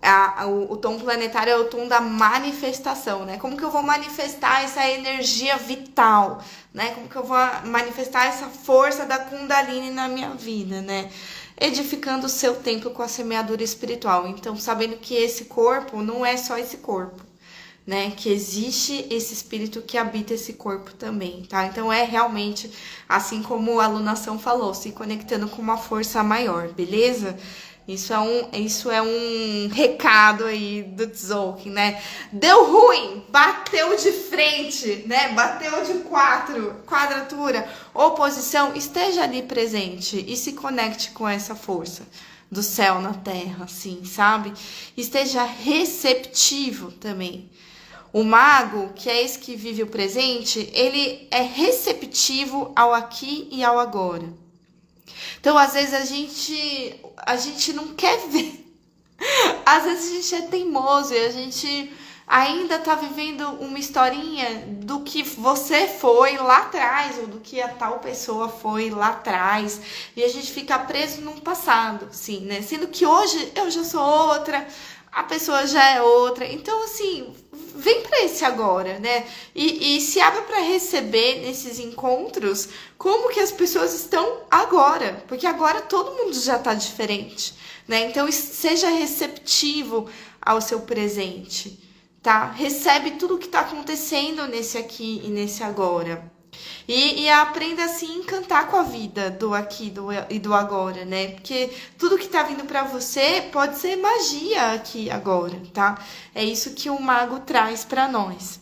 A, o, o, tom planetário é o tom da manifestação, né? Como que eu vou manifestar essa energia vital, né? Como que eu vou manifestar essa força da Kundalini na minha vida, né? Edificando o seu templo com a semeadura espiritual. Então, sabendo que esse corpo não é só esse corpo né? Que existe esse espírito que habita esse corpo também, tá? Então é realmente assim como a alunação falou, se conectando com uma força maior, beleza? Isso é um, isso é um recado aí do Tzolk'in, né? Deu ruim, bateu de frente, né? Bateu de quatro, quadratura, oposição, esteja ali presente e se conecte com essa força do céu na terra, assim, sabe? Esteja receptivo também o mago, que é esse que vive o presente, ele é receptivo ao aqui e ao agora. Então, às vezes a gente a gente não quer ver. Às vezes a gente é teimoso e a gente ainda tá vivendo uma historinha do que você foi lá atrás ou do que a tal pessoa foi lá atrás e a gente fica preso num passado, sim, né? Sendo que hoje eu já sou outra, a pessoa já é outra. Então, assim, vem para esse agora, né? E, e se abra para receber nesses encontros como que as pessoas estão agora, porque agora todo mundo já está diferente, né? Então, seja receptivo ao seu presente, tá? Recebe tudo o que está acontecendo nesse aqui e nesse agora. E, e, aprenda assim a encantar com a vida do aqui do, e do agora, né? Porque tudo que tá vindo para você pode ser magia aqui agora, tá? É isso que o mago traz para nós.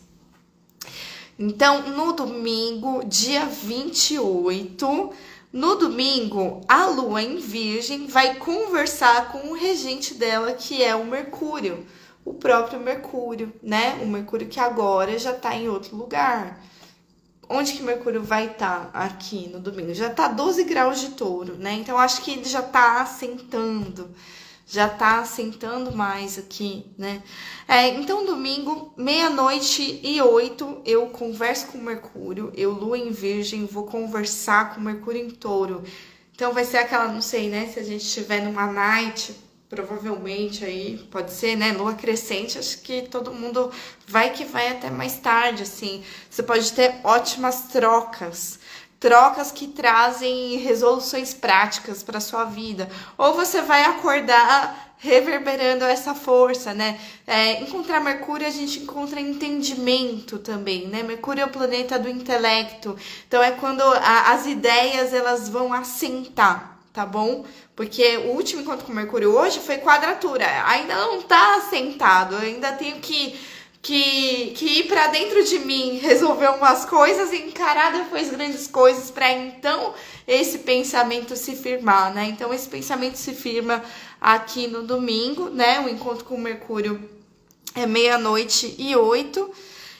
Então, no domingo, dia 28, no domingo, a lua em Virgem vai conversar com o regente dela, que é o Mercúrio, o próprio Mercúrio, né? O Mercúrio que agora já tá em outro lugar. Onde que Mercúrio vai estar tá aqui no domingo? Já tá 12 graus de touro, né? Então acho que ele já tá assentando, já tá assentando mais aqui, né? É, então domingo, meia-noite e oito, eu converso com Mercúrio, eu lua em virgem, vou conversar com Mercúrio em touro. Então vai ser aquela, não sei, né? Se a gente estiver numa night, provavelmente aí, pode ser, né, lua crescente, acho que todo mundo vai que vai até mais tarde, assim. Você pode ter ótimas trocas, trocas que trazem resoluções práticas para sua vida. Ou você vai acordar reverberando essa força, né? É, encontrar Mercúrio, a gente encontra entendimento também, né? Mercúrio é o planeta do intelecto. Então é quando a, as ideias elas vão assentar tá bom? Porque o último encontro com Mercúrio hoje foi quadratura. Ainda não tá assentado, ainda tenho que, que, que ir para dentro de mim, resolver umas coisas e encarar depois grandes coisas para então esse pensamento se firmar, né? Então esse pensamento se firma aqui no domingo, né? O encontro com Mercúrio é meia-noite e oito.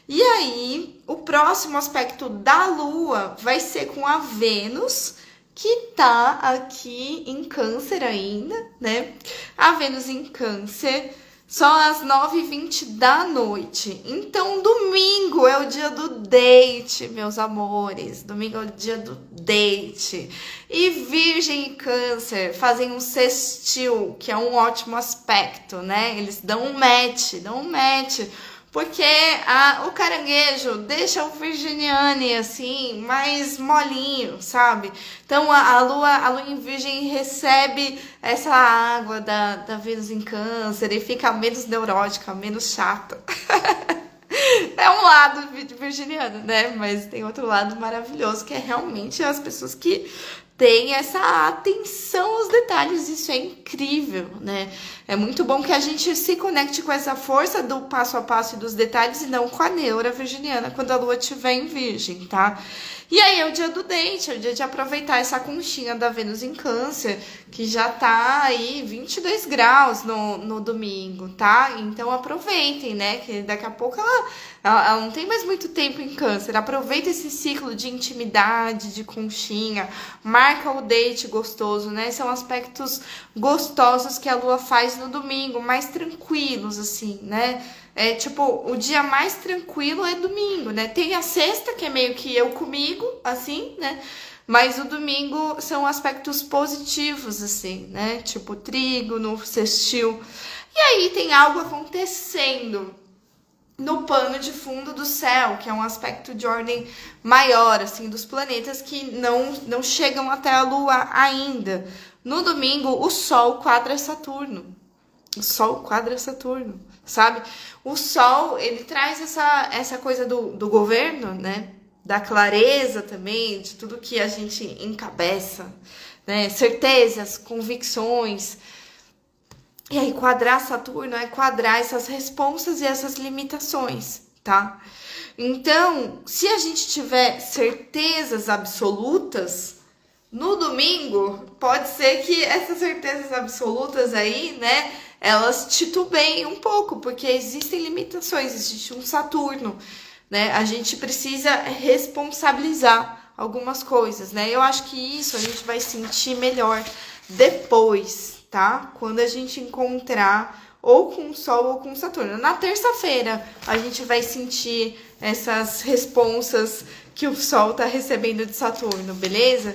E aí, o próximo aspecto da Lua vai ser com a Vênus que tá aqui em câncer ainda, né? A Vênus em câncer, só às 9h20 da noite. Então, domingo é o dia do date, meus amores. Domingo é o dia do date. E Virgem e Câncer fazem um sextil, que é um ótimo aspecto, né? Eles dão um match, dão um match Porque a, o caranguejo deixa o virginiane assim, mais molinho, sabe? Então a, a, lua, a lua em virgem recebe essa água da, da Vênus em câncer e fica menos neurótica, menos chata. é um lado virginiano, né? Mas tem outro lado maravilhoso que é realmente as pessoas que tem essa atenção aos detalhes, isso é incrível, né? É muito bom que a gente se conecte com essa força do passo a passo e dos detalhes e não com a neura virginiana quando a lua estiver em virgem, tá? E aí é o dia do dente, é o dia de aproveitar essa conchinha da Vênus em Câncer, que já tá aí 22 graus no, no domingo, tá? Então aproveitem, né? Que daqui a pouco ela, ela, ela não tem mais muito tempo em Câncer. Aproveita esse ciclo de intimidade, de conchinha, marca o date gostoso, né? São aspectos gostosos que a lua faz no domingo, mais tranquilos, assim, né? É tipo, o dia mais tranquilo é domingo, né? Tem a sexta, que é meio que eu comigo, assim, né? Mas o domingo são aspectos positivos, assim, né? Tipo, trigo no sextil. E aí tem algo acontecendo no pano de fundo do céu, que é um aspecto de ordem maior, assim, dos planetas que não, não chegam até a Lua ainda. No domingo, o Sol quadra Saturno. O Sol quadra Saturno sabe? O sol, ele traz essa, essa coisa do, do governo, né? Da clareza também, de tudo que a gente encabeça, né? Certezas, convicções. E aí, quadrar Saturno é quadrar essas responsas e essas limitações, tá? Então, se a gente tiver certezas absolutas, no domingo, pode ser que essas certezas absolutas aí, né, elas titubeiem um pouco, porque existem limitações, existe um Saturno, né? A gente precisa responsabilizar algumas coisas, né? Eu acho que isso a gente vai sentir melhor depois, tá? Quando a gente encontrar ou com o Sol ou com Saturno. Na terça-feira a gente vai sentir essas responsas que o Sol tá recebendo de Saturno, beleza?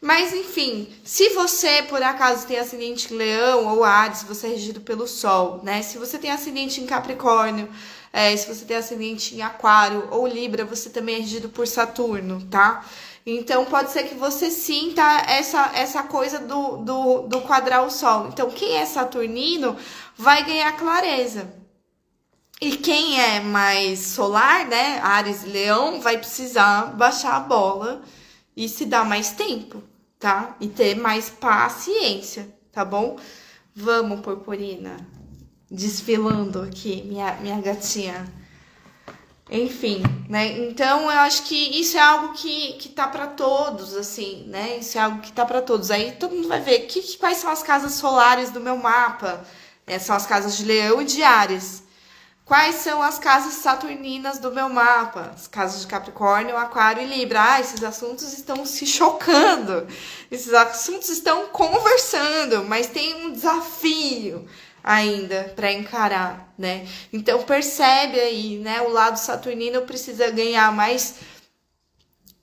Mas enfim, se você por acaso tem ascendente em Leão ou Ares, você é regido pelo Sol, né? Se você tem ascendente em Capricórnio, é, se você tem ascendente em Aquário ou Libra, você também é regido por Saturno, tá? Então pode ser que você sinta essa, essa coisa do, do, do quadrar o Sol. Então, quem é Saturnino vai ganhar clareza. E quem é mais solar, né? Ares e Leão, vai precisar baixar a bola e se dar mais tempo tá? E ter mais paciência, tá bom? Vamos, purpurina. Desfilando aqui, minha, minha gatinha. Enfim, né? Então eu acho que isso é algo que, que tá para todos, assim, né? Isso é algo que tá para todos. Aí todo mundo vai ver que, quais são as casas solares do meu mapa. É, são as casas de Leão e de Ares. Quais são as casas saturninas do meu mapa? As casas de Capricórnio, Aquário e Libra. Ah, esses assuntos estão se chocando. Esses assuntos estão conversando, mas tem um desafio ainda para encarar, né? Então percebe aí, né? O lado saturnino precisa ganhar mais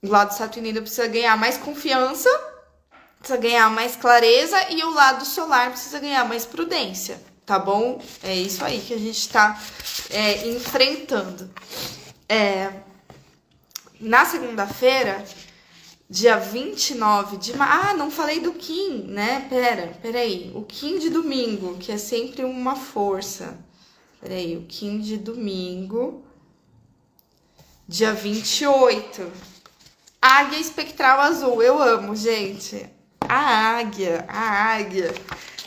o lado saturnino precisa ganhar mais confiança, precisa ganhar mais clareza e o lado solar precisa ganhar mais prudência tá bom? É isso aí que a gente está é, enfrentando. É, na segunda-feira, dia 29 de maio. Ah, não falei do Kim, né? Pera, peraí. O Kim de domingo, que é sempre uma força. Peraí, o Kim de domingo, dia 28. Águia espectral azul, eu amo, gente. A águia, a águia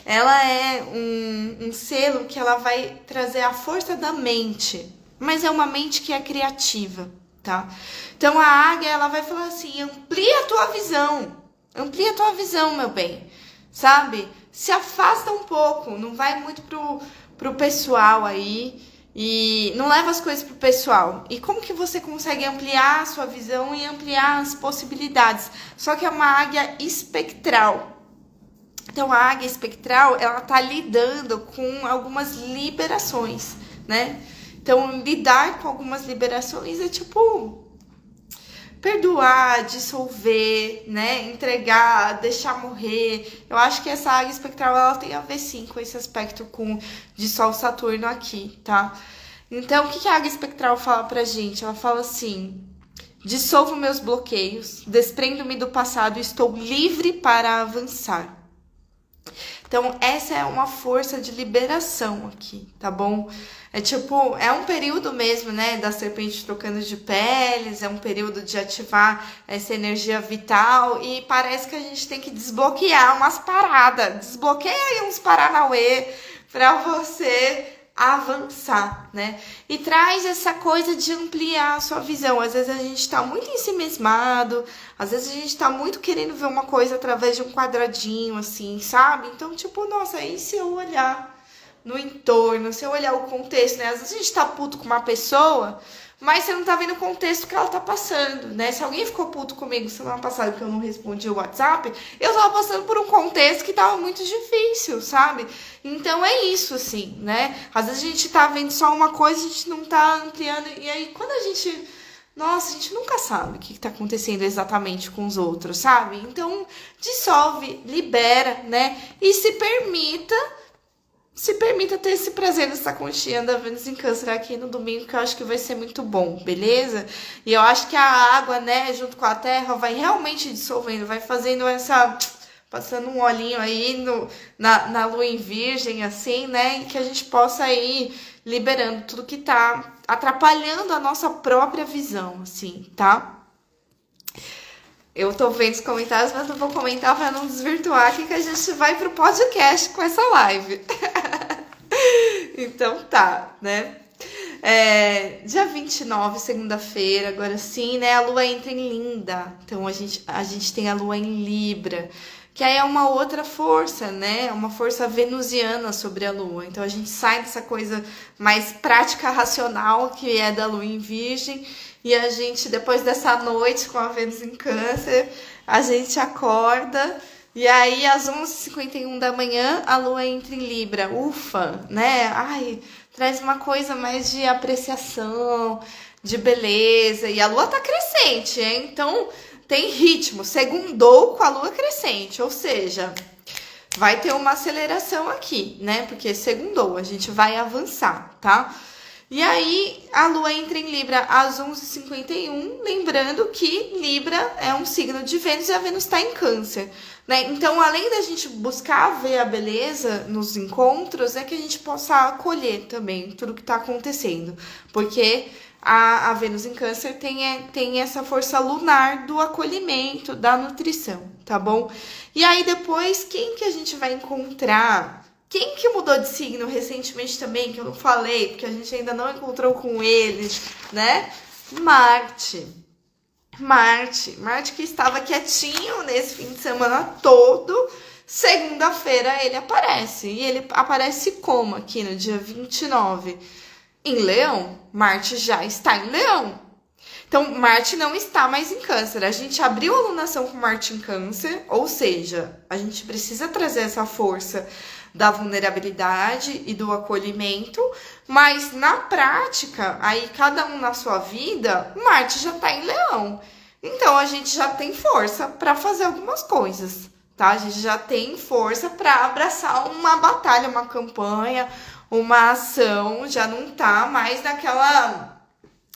ela é um, um selo que ela vai trazer a força da mente, mas é uma mente que é criativa, tá? Então a águia ela vai falar assim: amplia a tua visão, amplia a tua visão, meu bem, sabe? Se afasta um pouco, não vai muito pro, pro pessoal aí e não leva as coisas pro pessoal. E como que você consegue ampliar a sua visão e ampliar as possibilidades? Só que é uma águia espectral. Então, a águia espectral, ela tá lidando com algumas liberações, né? Então, lidar com algumas liberações é tipo perdoar, dissolver, né? Entregar, deixar morrer. Eu acho que essa águia espectral ela tem a ver sim com esse aspecto com de Sol Saturno aqui, tá? Então, o que a água espectral fala pra gente? Ela fala assim: dissolvo meus bloqueios, desprendo-me do passado e estou livre para avançar. Então, essa é uma força de liberação aqui, tá bom? É tipo, é um período mesmo, né, da serpente trocando de peles, é um período de ativar essa energia vital e parece que a gente tem que desbloquear umas paradas. Desbloqueia aí uns Paranauê para você avançar, né? E traz essa coisa de ampliar a sua visão. Às vezes a gente está muito ensimesmado, às vezes a gente está muito querendo ver uma coisa através de um quadradinho, assim, sabe? Então, tipo, nossa, aí se eu olhar no entorno, se eu olhar o contexto, né? Às vezes a gente tá puto com uma pessoa, mas você não tá vendo o contexto que ela tá passando, né? Se alguém ficou puto comigo semana passada que eu não respondi o WhatsApp, eu tava passando por um contexto que tava muito difícil, sabe? Então é isso, assim, né? Às vezes a gente tá vendo só uma coisa, a gente não tá ampliando, e aí quando a gente. Nossa, a gente nunca sabe o que está acontecendo exatamente com os outros, sabe? Então, dissolve, libera, né? E se permita se permita ter esse prazer nessa conchinha da Vênus em Câncer aqui no domingo, que eu acho que vai ser muito bom, beleza? E eu acho que a água, né, junto com a terra, vai realmente dissolvendo, vai fazendo essa. passando um olhinho aí no, na, na lua em virgem, assim, né? E que a gente possa ir liberando tudo que tá atrapalhando a nossa própria visão, assim, tá? Eu tô vendo os comentários, mas não vou comentar para não desvirtuar aqui que a gente vai pro podcast com essa live. então tá, né? É, dia 29, segunda-feira, agora sim, né? A lua entra em Linda. Então a gente, a gente tem a lua em Libra, que aí é uma outra força, né? Uma força venusiana sobre a lua. Então a gente sai dessa coisa mais prática, racional, que é da lua em Virgem e a gente, depois dessa noite com a Vênus em Câncer, a gente acorda. E aí, às 11h51 da manhã, a lua entra em Libra. Ufa, né? Ai, traz uma coisa mais de apreciação, de beleza. E a lua tá crescente, hein? Então, tem ritmo. Segundou com a lua crescente. Ou seja, vai ter uma aceleração aqui, né? Porque segundou, a gente vai avançar, tá? E aí a lua entra em Libra às 11h51, lembrando que Libra é um signo de Vênus e a Vênus está em Câncer. Né? Então, além da gente buscar ver a beleza nos encontros, é que a gente possa acolher também tudo que está acontecendo. Porque a, a Vênus em Câncer tem, é, tem essa força lunar do acolhimento, da nutrição, tá bom? E aí depois, quem que a gente vai encontrar quem que mudou de signo recentemente também, que eu não falei, porque a gente ainda não encontrou com eles, né? Marte. Marte. Marte que estava quietinho nesse fim de semana todo. Segunda-feira ele aparece. E ele aparece como aqui no dia 29? Em Leão. Marte já está em Leão. Então, Marte não está mais em Câncer. A gente abriu a alunação com Marte em Câncer, ou seja, a gente precisa trazer essa força da vulnerabilidade e do acolhimento, mas na prática, aí cada um na sua vida, Marte já está em Leão. Então a gente já tem força para fazer algumas coisas, tá? A gente já tem força para abraçar uma batalha, uma campanha, uma ação, já não tá mais naquela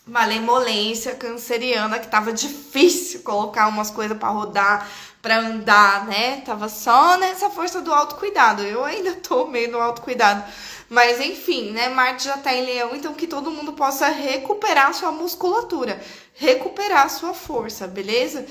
malemolência canceriana que tava difícil colocar umas coisas para rodar, para andar, né? Tava só nessa força do autocuidado. Eu ainda tô meio no autocuidado. Mas enfim, né? Marte já tá em leão, então que todo mundo possa recuperar sua musculatura, recuperar sua força, beleza?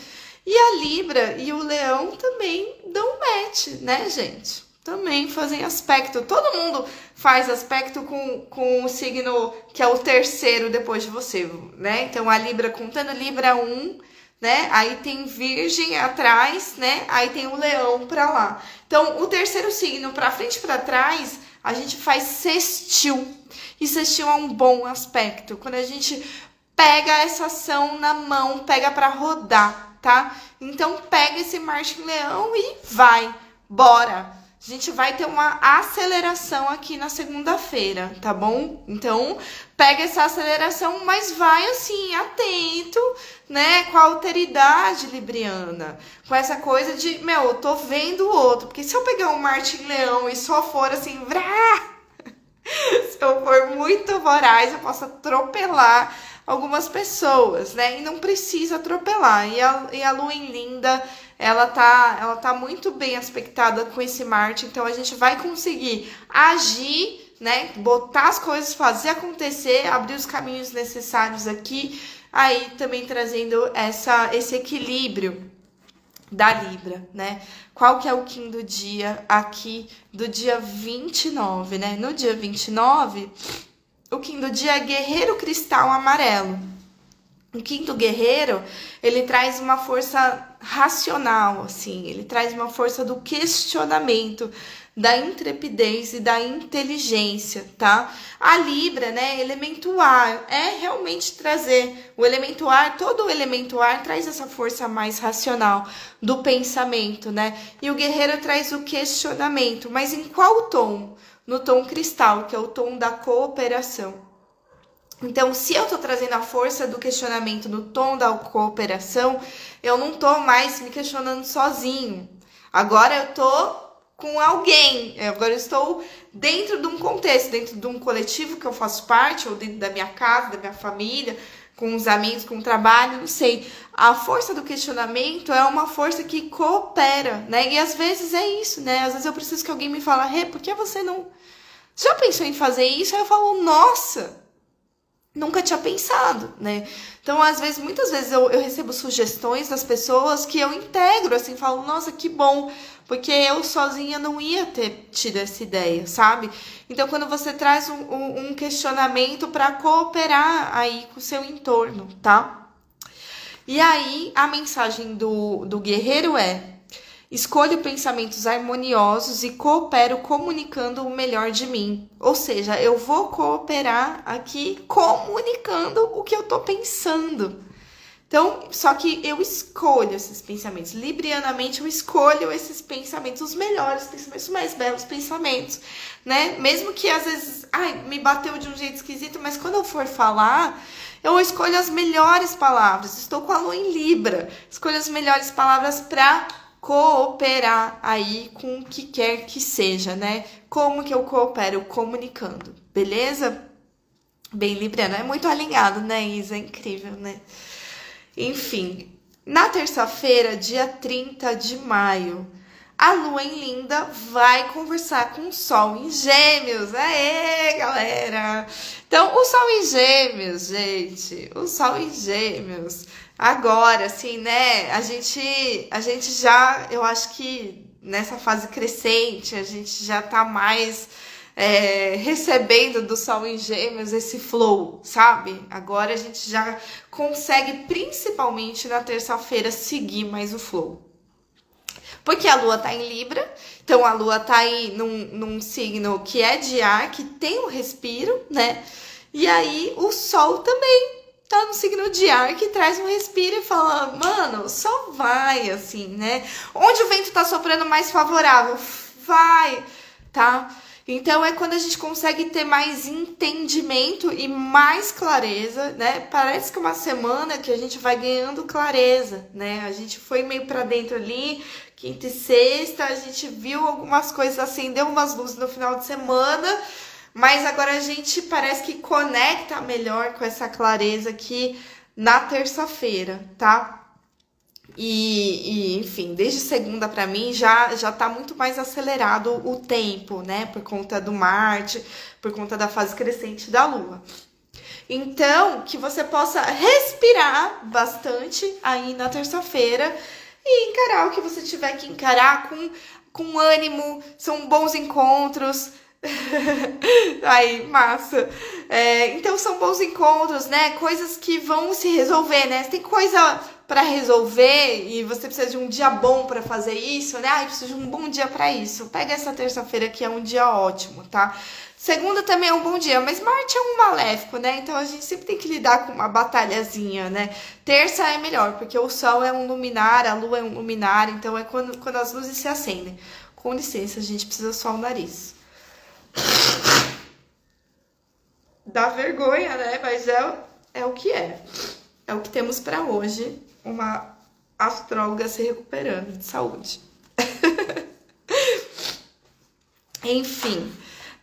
E a Libra e o Leão também dão match, né, gente? Também fazem aspecto. Todo mundo faz aspecto com, com o signo que é o terceiro depois de você, né? Então a Libra contando Libra 1, né? Aí tem Virgem atrás, né? Aí tem o Leão para lá. Então, o terceiro signo para frente para trás, a gente faz sextil. E sextil é um bom aspecto. Quando a gente pega essa ação na mão, pega para rodar, tá? Então, pega esse Marte Leão e vai. Bora a gente vai ter uma aceleração aqui na segunda-feira, tá bom? Então, pega essa aceleração, mas vai assim, atento, né? Com a alteridade libriana. Com essa coisa de, meu, eu tô vendo o outro. Porque se eu pegar um Marte Leão e só for assim, vrá, Se eu for muito voraz, eu posso atropelar algumas pessoas, né? E não precisa atropelar. E a, e a lua em linda, ela tá, ela tá muito bem aspectada com esse Marte, então a gente vai conseguir agir, né? Botar as coisas, fazer acontecer, abrir os caminhos necessários aqui, aí também trazendo essa, esse equilíbrio da Libra, né? Qual que é o Kim do dia aqui do dia 29, né? No dia 29, o Kim do dia é Guerreiro Cristal Amarelo. O quinto guerreiro, ele traz uma força racional, assim, ele traz uma força do questionamento, da intrepidez e da inteligência, tá? A Libra, né, elemento ar, é realmente trazer o elemento ar, todo o elemento ar traz essa força mais racional do pensamento, né? E o guerreiro traz o questionamento, mas em qual tom? No tom cristal, que é o tom da cooperação. Então, se eu tô trazendo a força do questionamento no tom da cooperação, eu não tô mais me questionando sozinho. Agora eu tô com alguém. Agora eu estou dentro de um contexto, dentro de um coletivo que eu faço parte, ou dentro da minha casa, da minha família, com os amigos, com o trabalho, não sei. A força do questionamento é uma força que coopera, né? E às vezes é isso, né? Às vezes eu preciso que alguém me fale, Rê, por que você não. Já pensou em fazer isso? Aí eu falo, nossa, nunca tinha pensado, né? Então, às vezes, muitas vezes eu, eu recebo sugestões das pessoas que eu integro, assim, falo, nossa, que bom, porque eu sozinha não ia ter tido essa ideia, sabe? Então, quando você traz um, um, um questionamento para cooperar aí com o seu entorno, tá? E aí, a mensagem do, do guerreiro é: Escolho pensamentos harmoniosos e coopero comunicando o melhor de mim. Ou seja, eu vou cooperar aqui comunicando o que eu tô pensando. Então, só que eu escolho esses pensamentos. Librianamente, eu escolho esses pensamentos, os melhores pensamentos, os mais belos pensamentos, né? Mesmo que às vezes, ai, me bateu de um jeito esquisito, mas quando eu for falar, eu escolho as melhores palavras. Estou com a lua em Libra. Escolho as melhores palavras para cooperar aí com o que quer que seja, né? Como que eu coopero? Comunicando, beleza? Bem libriano, é muito alinhado, né, Isa? É incrível, né? Enfim, na terça-feira, dia 30 de maio, a lua em Linda vai conversar com o Sol em Gêmeos. Aê, galera! Então, o Sol em Gêmeos, gente, o Sol em Gêmeos agora, assim, né? A gente, a gente já, eu acho que nessa fase crescente, a gente já tá mais é, recebendo do Sol em Gêmeos esse flow, sabe? Agora a gente já consegue, principalmente na terça-feira, seguir mais o flow. Porque a Lua tá em Libra, então a Lua tá aí num, num signo que é de ar, que tem um respiro, né? E aí o Sol também tá no signo de ar que traz um respiro e fala, mano, só vai assim, né? Onde o vento tá soprando mais favorável, vai, tá? Então é quando a gente consegue ter mais entendimento e mais clareza, né? Parece que é uma semana que a gente vai ganhando clareza, né? A gente foi meio para dentro ali, quinta e sexta, a gente viu algumas coisas, acendeu umas luzes no final de semana, mas agora a gente parece que conecta melhor com essa clareza aqui na terça-feira, tá? E, e, enfim, desde segunda para mim já já tá muito mais acelerado o tempo, né? Por conta do Marte, por conta da fase crescente da Lua. Então, que você possa respirar bastante aí na terça-feira e encarar o que você tiver que encarar com, com ânimo. São bons encontros, Aí, massa. É, então são bons encontros, né? Coisas que vão se resolver, né? tem coisa para resolver e você precisa de um dia bom para fazer isso, né? Ai, preciso de um bom dia para isso. Pega essa terça-feira que é um dia ótimo, tá? Segunda também é um bom dia, mas Marte é um maléfico, né? Então a gente sempre tem que lidar com uma batalhazinha, né? Terça é melhor, porque o Sol é um luminar, a Lua é um luminar, então é quando, quando as luzes se acendem. Com licença, a gente precisa só o nariz. Dá vergonha, né? Mas é, é o que é. É o que temos para hoje. Uma astróloga se recuperando de saúde. Enfim,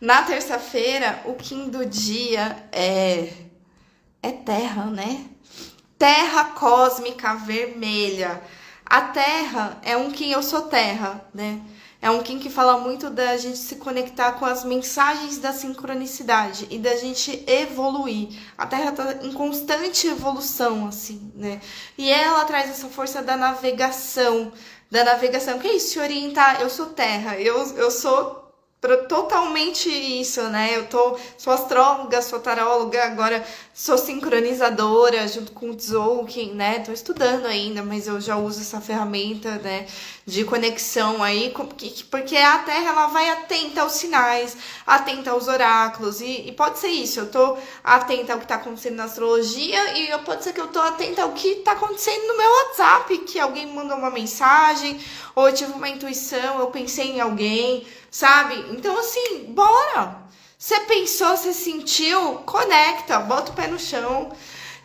Na terça-feira, o Kim do dia é é terra, né? Terra cósmica vermelha. A terra é um Kim, eu sou terra, né? É um Kim que fala muito da gente se conectar com as mensagens da sincronicidade e da gente evoluir. A Terra está em constante evolução, assim, né? E ela traz essa força da navegação, da navegação. Que é isso? Se orientar. Eu sou Terra, eu, eu sou totalmente isso, né? Eu tô, sou astróloga, sou taróloga, agora sou sincronizadora junto com o Tzolk'in, né? Tô estudando ainda, mas eu já uso essa ferramenta, né? De conexão aí, porque a Terra ela vai atenta aos sinais, atenta aos oráculos, e, e pode ser isso, eu tô atenta ao que tá acontecendo na astrologia, e pode ser que eu tô atenta ao que tá acontecendo no meu WhatsApp, que alguém mandou uma mensagem, ou eu tive uma intuição, eu pensei em alguém, sabe? Então, assim, bora! Você pensou, você sentiu, conecta, bota o pé no chão,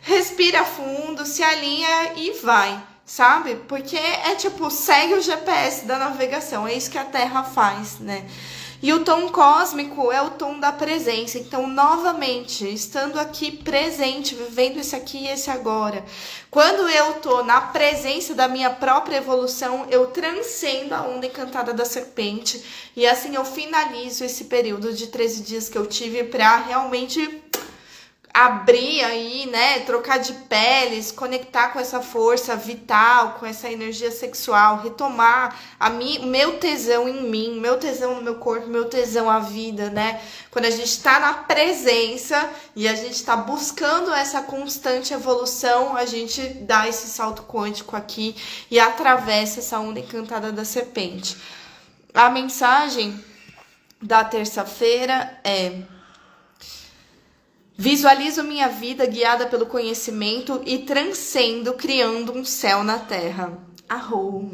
respira fundo, se alinha e vai, sabe? Porque é tipo, segue o GPS da navegação, é isso que a Terra faz, né? E o tom cósmico é o tom da presença. Então, novamente, estando aqui presente, vivendo esse aqui e esse agora. Quando eu tô na presença da minha própria evolução, eu transcendo a onda encantada da serpente. E assim eu finalizo esse período de 13 dias que eu tive para realmente abrir aí, né, trocar de peles, conectar com essa força vital, com essa energia sexual, retomar a mim, meu tesão em mim, meu tesão no meu corpo, meu tesão à vida, né? Quando a gente está na presença e a gente está buscando essa constante evolução, a gente dá esse salto quântico aqui e atravessa essa onda encantada da serpente. A mensagem da terça-feira é Visualizo minha vida guiada pelo conhecimento e transcendo, criando um céu na terra. Arro.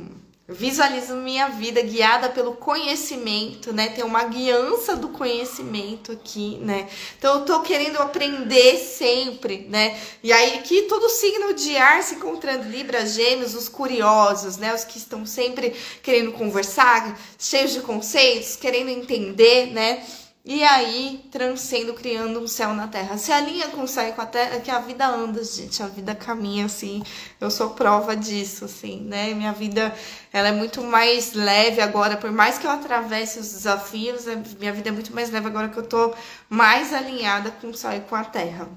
Visualizo minha vida guiada pelo conhecimento, né? Tem uma guiança do conhecimento aqui, né? Então eu tô querendo aprender sempre, né? E aí aqui todo signo de ar se encontrando Libra, Gêmeos, os curiosos, né? Os que estão sempre querendo conversar, cheios de conceitos, querendo entender, né? E aí, transcendo, criando um céu na terra. Se alinha com o céu e com a terra, que a vida anda, gente. A vida caminha, assim. Eu sou prova disso, assim, né? Minha vida, ela é muito mais leve agora. Por mais que eu atravesse os desafios, minha vida é muito mais leve agora que eu tô mais alinhada com o céu e com a terra.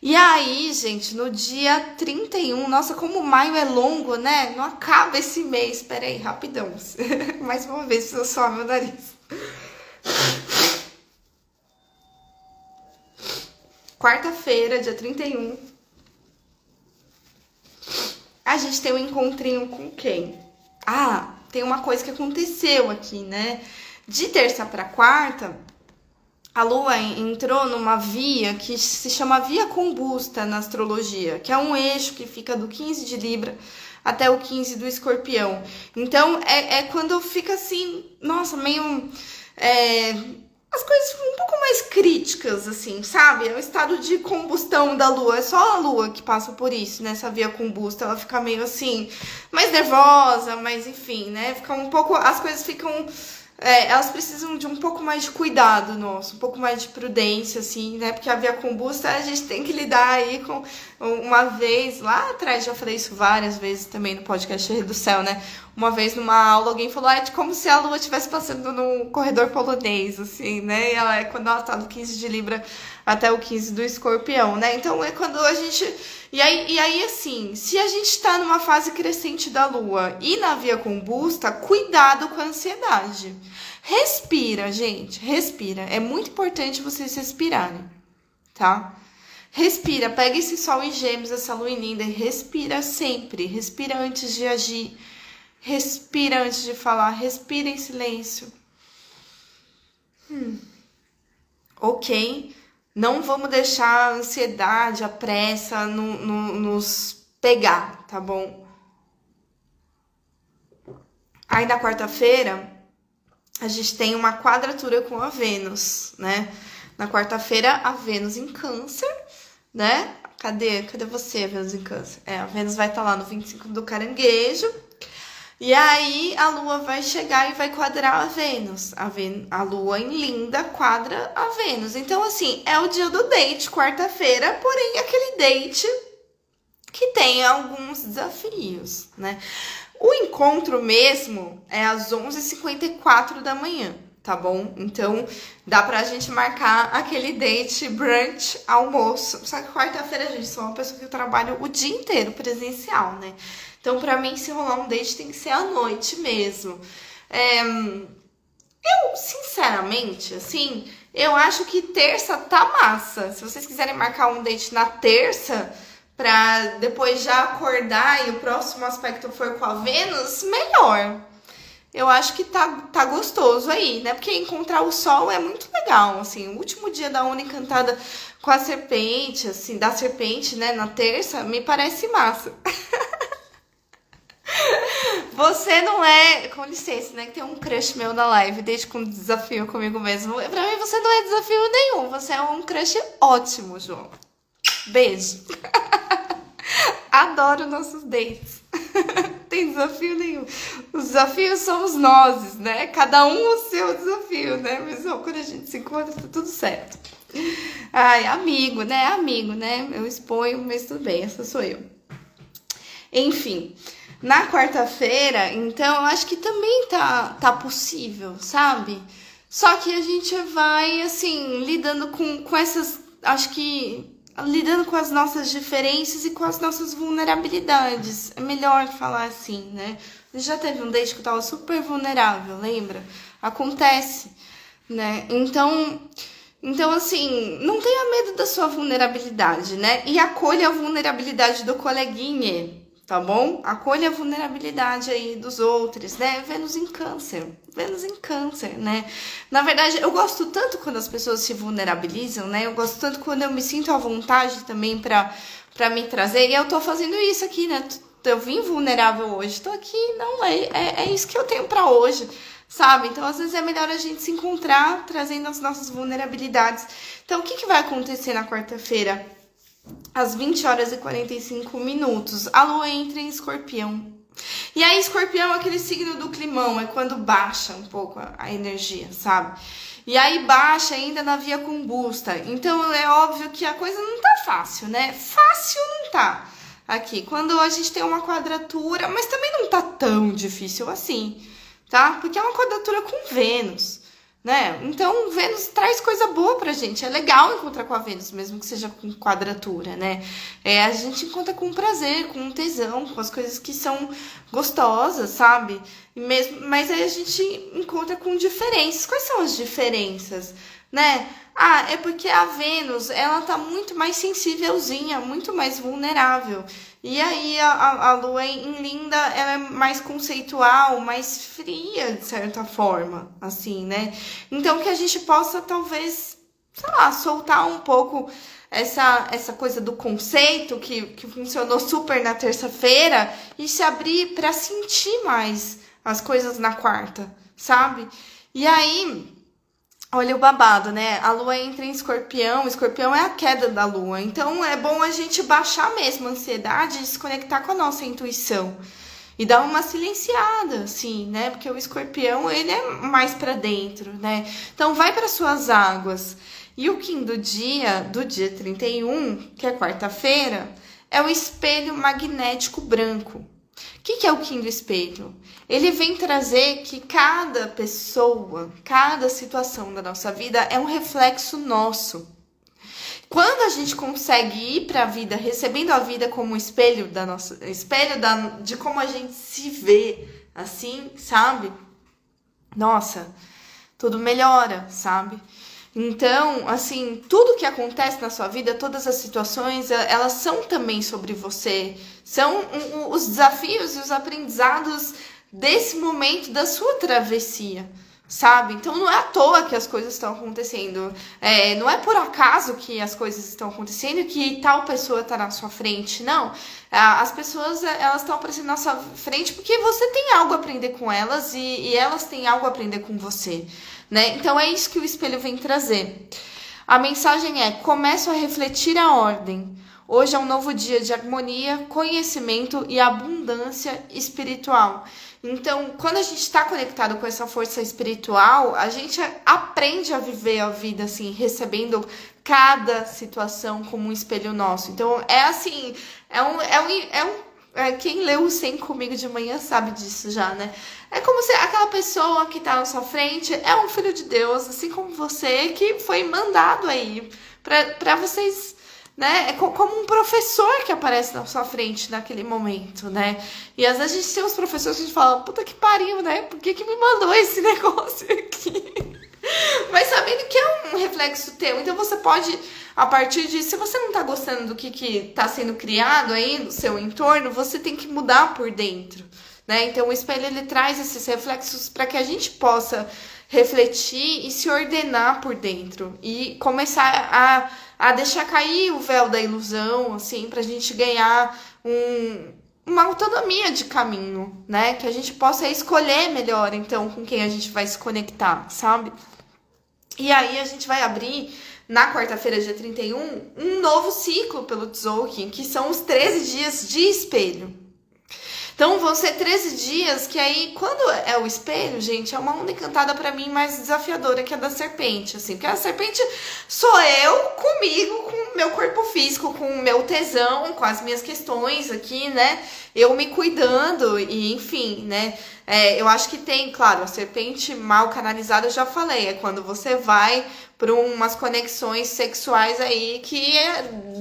E aí, gente, no dia 31, nossa, como maio é longo, né? Não acaba esse mês. Pera aí, rapidão. mais uma vez, preciso só meu nariz. Quarta-feira, dia 31. A gente tem um encontrinho com quem? Ah, tem uma coisa que aconteceu aqui, né? De terça para quarta, a Lua entrou numa via que se chama via combusta na astrologia, que é um eixo que fica do 15 de Libra até o 15 do Escorpião. Então é, é quando fica assim, nossa, meio é, as coisas um pouco mais críticas, assim, sabe? É o estado de combustão da lua. É só a lua que passa por isso, nessa via combusta. Ela fica meio assim, mais nervosa, mas enfim, né? Fica um pouco. As coisas ficam é, elas precisam de um pouco mais de cuidado nosso, um pouco mais de prudência, assim, né? Porque a via combusta a gente tem que lidar aí com uma vez, lá atrás, já falei isso várias vezes também no podcast do Céu, né? Uma vez numa aula alguém falou, ah, é como se a lua estivesse passando num corredor polonês, assim, né? E ela é quando ela tá do 15 de Libra até o 15 do escorpião, né? Então é quando a gente e aí, e aí, assim, se a gente está numa fase crescente da lua e na via combusta, cuidado com a ansiedade. Respira, gente, respira. É muito importante vocês respirarem, tá? Respira, pega esse sol em gêmeos, essa lua linda e respira sempre. Respira antes de agir. Respira antes de falar. Respira em silêncio. Hum. Ok? Não vamos deixar a ansiedade, a pressa no, no, nos pegar, tá bom? Aí na quarta-feira, a gente tem uma quadratura com a Vênus, né? Na quarta-feira, a Vênus em Câncer, né? Cadê? Cadê você, Vênus em Câncer? É, a Vênus vai estar tá lá no 25 do caranguejo. E aí a Lua vai chegar e vai quadrar a Vênus. A, Ven a Lua em linda quadra a Vênus. Então, assim, é o dia do date, quarta-feira, porém aquele date que tem alguns desafios, né? O encontro mesmo é às 11h54 da manhã, tá bom? Então dá pra gente marcar aquele date, brunch, almoço. Só que quarta-feira, gente, sou uma pessoa que eu trabalho o dia inteiro presencial, né? Então, pra mim, se rolar um date, tem que ser à noite mesmo. É... Eu, sinceramente, assim, eu acho que terça tá massa. Se vocês quiserem marcar um date na terça para depois já acordar e o próximo aspecto for com a Vênus, melhor. Eu acho que tá, tá gostoso aí, né? Porque encontrar o sol é muito legal, assim. O último dia da Ona encantada com a serpente, assim, da serpente, né, na terça, me parece massa. Você não é, com licença, né? Que tem um crush meu na live, desde com desafio comigo mesmo. Pra mim, você não é desafio nenhum. Você é um crush ótimo, João. Beijo. Adoro nossos dates. Tem desafio nenhum. Os desafios somos nós, né? Cada um o seu desafio, né? Mas quando a gente se encontra, tá tudo certo. Ai, amigo, né? Amigo, né? Eu exponho, mas tudo bem, essa sou eu. Enfim, na quarta-feira, então, eu acho que também tá, tá possível, sabe? Só que a gente vai, assim, lidando com, com essas. Acho que lidando com as nossas diferenças e com as nossas vulnerabilidades. É melhor falar assim, né? Já teve um date que eu tava super vulnerável, lembra? Acontece, né? Então, então assim, não tenha medo da sua vulnerabilidade, né? E acolha a vulnerabilidade do coleguinha tá bom? Acolha a vulnerabilidade aí dos outros, né? Vênus em câncer, Vênus em câncer, né? Na verdade, eu gosto tanto quando as pessoas se vulnerabilizam, né? Eu gosto tanto quando eu me sinto à vontade também para para me trazer, e eu tô fazendo isso aqui, né? Eu vim vulnerável hoje, tô aqui, não, é, é, é isso que eu tenho para hoje, sabe? Então, às vezes é melhor a gente se encontrar trazendo as nossas vulnerabilidades. Então, o que, que vai acontecer na quarta-feira? Às 20 horas e 45 minutos, a lua entra em escorpião. E aí, escorpião é aquele signo do climão, é quando baixa um pouco a, energia, sabe? E aí baixa ainda na via combusta. Então é óbvio que a coisa não tá fácil, né? Fácil não tá aqui. Quando a gente tem uma quadratura, mas também não tá tão difícil assim, tá? Porque é uma quadratura com Vênus né? Então, Vênus traz coisa boa pra gente. É legal encontrar com a Vênus, mesmo que seja com quadratura, né? É, a gente encontra com prazer, com tesão, com as coisas que são gostosas, sabe? E mesmo, mas aí a gente encontra com diferenças. Quais são as diferenças, né? Ah, é porque a Vênus, ela tá muito mais sensívelzinha, muito mais vulnerável. E aí a, a, lua em Linda ela é mais conceitual, mais fria, de certa forma, assim, né? Então que a gente possa talvez, sei lá, soltar um pouco essa, essa coisa do conceito que, que funcionou super na terça-feira e se abrir para sentir mais as coisas na quarta, sabe? E aí Olha o babado, né? A lua entra em escorpião, escorpião é a queda da lua. Então é bom a gente baixar mesmo a ansiedade e se conectar com a nossa intuição. E dar uma silenciada, assim, né? Porque o escorpião, ele é mais para dentro, né? Então vai para suas águas. E o Kim do dia, do dia 31, que é quarta-feira, é o espelho magnético branco. O que, que é o Kim do espelho? Ele vem trazer que cada pessoa, cada situação da nossa vida é um reflexo nosso. Quando a gente consegue ir para a vida recebendo a vida como espelho da nossa, espelho da, de como a gente se vê, assim, sabe? Nossa, tudo melhora, sabe? Então, assim, tudo que acontece na sua vida, todas as situações, elas são também sobre você. São os desafios e os aprendizados desse momento da sua travessia, sabe? Então não é à toa que as coisas estão acontecendo. É, não é por acaso que as coisas estão acontecendo e que tal pessoa está na sua frente. Não. As pessoas elas estão aparecendo na sua frente porque você tem algo a aprender com elas e, e elas têm algo a aprender com você né? Então é isso que o espelho vem trazer. A mensagem é: começo a refletir a ordem. Hoje é um novo dia de harmonia, conhecimento e abundância espiritual. Então, quando a gente está conectado com essa força espiritual, a gente aprende a viver a vida assim, recebendo cada situação como um espelho nosso. Então, é assim, é um, é um, é um é, quem leu o 100 comigo de manhã sabe disso já, né? É como se aquela pessoa que tá na sua frente é um filho de Deus, assim como você, que foi mandado aí para vocês né? É como um professor que aparece na sua frente naquele momento, né? E às vezes a gente tem uns professores que a gente fala, puta que pariu, né? Por que, que me mandou esse negócio aqui? Mas sabendo que é um reflexo teu, então você pode, a partir disso, se você não tá gostando do que, que tá sendo criado aí no seu entorno, você tem que mudar por dentro, né? Então o espelho ele traz esses reflexos para que a gente possa refletir e se ordenar por dentro e começar a a deixar cair o véu da ilusão, assim, pra gente ganhar um, uma autonomia de caminho, né? Que a gente possa escolher melhor, então, com quem a gente vai se conectar, sabe? E aí a gente vai abrir na quarta-feira, dia 31, um novo ciclo pelo Tzolk'in, que são os 13 dias de espelho. Então vão ser 13 dias que aí, quando é o espelho, gente, é uma onda encantada para mim mais desafiadora que a da serpente, assim. Porque a serpente sou eu comigo, com o meu corpo físico, com o meu tesão, com as minhas questões aqui, né? Eu me cuidando e, enfim, né? É, eu acho que tem, claro, a serpente mal canalizada, eu já falei, é quando você vai por umas conexões sexuais aí que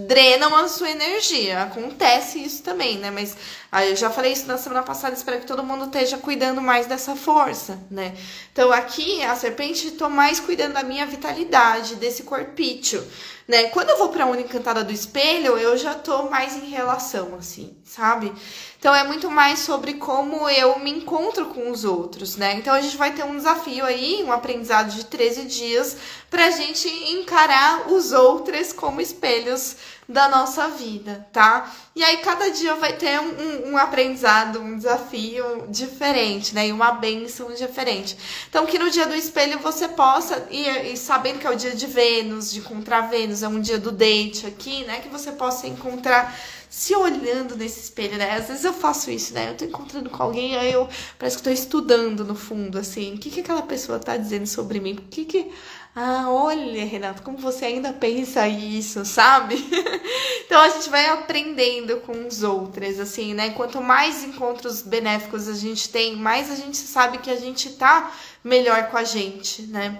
drenam a sua energia. Acontece isso também, né? Mas ah, eu já falei isso na semana passada, espero que todo mundo esteja cuidando mais dessa força, né? Então aqui a serpente tô mais cuidando da minha vitalidade, desse corpício, né? Quando eu vou para a Una Encantada do Espelho, eu já tô mais em relação, assim, sabe? Então é muito mais sobre como eu me encontro com os outros, né? Então a gente vai ter um desafio aí, um aprendizado de 13 dias, pra gente encarar os outros como espelhos da nossa vida, tá? E aí cada dia vai ter um, um, aprendizado, um desafio diferente, né? E uma bênção diferente. Então que no dia do espelho você possa, e, e sabendo que é o dia de Vênus, de encontrar Vênus, é um dia do date aqui, né? Que você possa encontrar se olhando nesse espelho, né? Às vezes eu faço isso, né? Eu tô encontrando com alguém, aí eu parece que tô estudando no fundo, assim, o que que aquela pessoa tá dizendo sobre mim? O que que. Ah, olha, Renato, como você ainda pensa isso, sabe? então a gente vai aprendendo com os outros, assim, né? Quanto mais encontros benéficos a gente tem, mais a gente sabe que a gente tá melhor com a gente, né?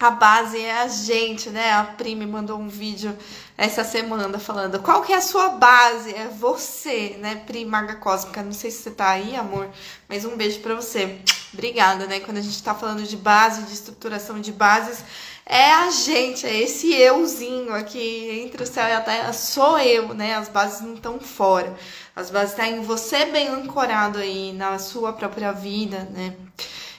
A base é a gente, né? A Pri me mandou um vídeo essa semana falando qual que é a sua base? É você, né? Pri Maga Cósmica. Não sei se você tá aí, amor, mas um beijo para você. Obrigada, né? Quando a gente tá falando de base, de estruturação de bases, é a gente, é esse euzinho aqui entre o céu e a terra, sou eu, né? As bases não estão fora. As bases estão tá em você bem ancorado aí na sua própria vida, né?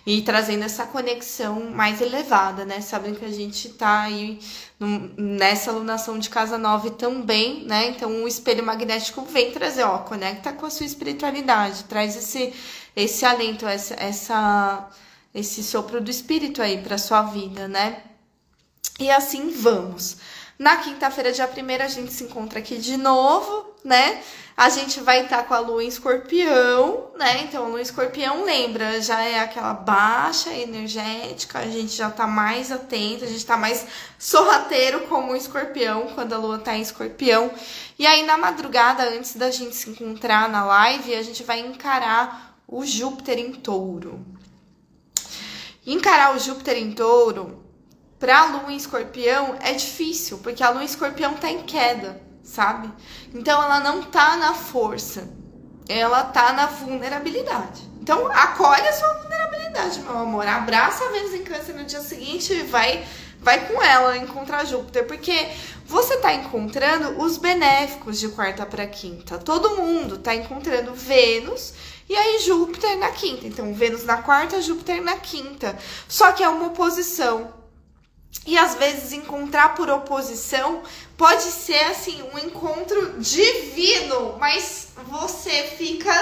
E trazendo essa conexão mais elevada, né? Sabendo que a gente tá aí nessa alunação de casa 9 também, né? Então o espelho magnético vem trazer, ó, conecta com a sua espiritualidade, traz esse esse alento, essa, essa esse sopro do espírito aí para sua vida, né? E assim vamos. Na quinta-feira, dia 1 a gente se encontra aqui de novo, né? A gente vai estar tá com a lua em escorpião, né? Então, a lua em escorpião, lembra, já é aquela baixa energética, a gente já tá mais atento, a gente tá mais sorrateiro como o escorpião, quando a lua tá em escorpião. E aí, na madrugada, antes da gente se encontrar na live, a gente vai encarar o Júpiter em touro. Encarar o Júpiter em touro para a lua em escorpião é difícil, porque a lua em escorpião tá em queda, sabe? Então ela não tá na força, ela tá na vulnerabilidade. Então acolhe a sua vulnerabilidade, meu amor. Abraça a Vênus em câncer no dia seguinte e vai vai com ela encontrar Júpiter, porque você tá encontrando os benéficos de quarta para quinta. Todo mundo tá encontrando Vênus e aí Júpiter na quinta. Então Vênus na quarta, Júpiter na quinta. Só que é uma oposição e às vezes encontrar por oposição pode ser assim um encontro divino, mas você fica,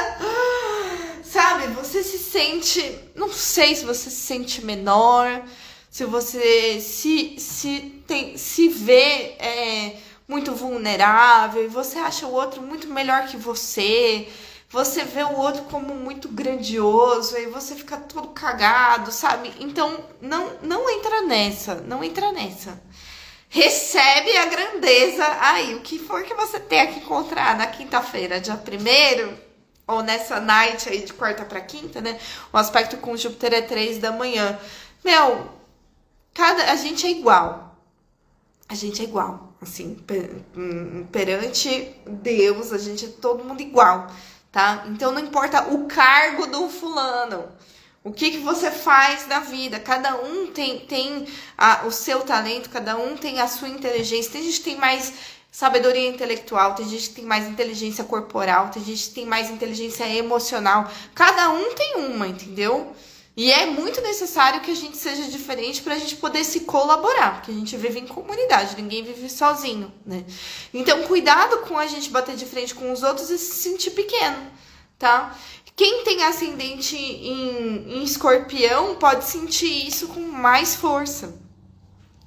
sabe, você se sente, não sei se você se sente menor, se você se, se, tem, se vê é, muito vulnerável e você acha o outro muito melhor que você, você vê o outro como muito grandioso e você fica todo cagado, sabe? Então não não entra nessa, não entra nessa. Recebe a grandeza aí, o que for que você tenha que encontrar na quinta-feira, dia primeiro, ou nessa night aí de quarta para quinta, né? O aspecto com Júpiter é três da manhã. Meu, cada a gente é igual. A gente é igual, assim, hum, perante Deus, a gente é todo mundo igual tá? Então não importa o cargo do fulano. O que, que você faz na vida? Cada um tem, tem a, o seu talento, cada um tem a sua inteligência. Tem gente que tem mais sabedoria intelectual, tem gente que tem mais inteligência corporal, tem gente que tem mais inteligência emocional. Cada um tem uma, entendeu? E é muito necessário que a gente seja diferente para a gente poder se colaborar, porque a gente vive em comunidade, ninguém vive sozinho, né? Então, cuidado com a gente bater de frente com os outros e se sentir pequeno, tá? Quem tem ascendente em, em escorpião pode sentir isso com mais força,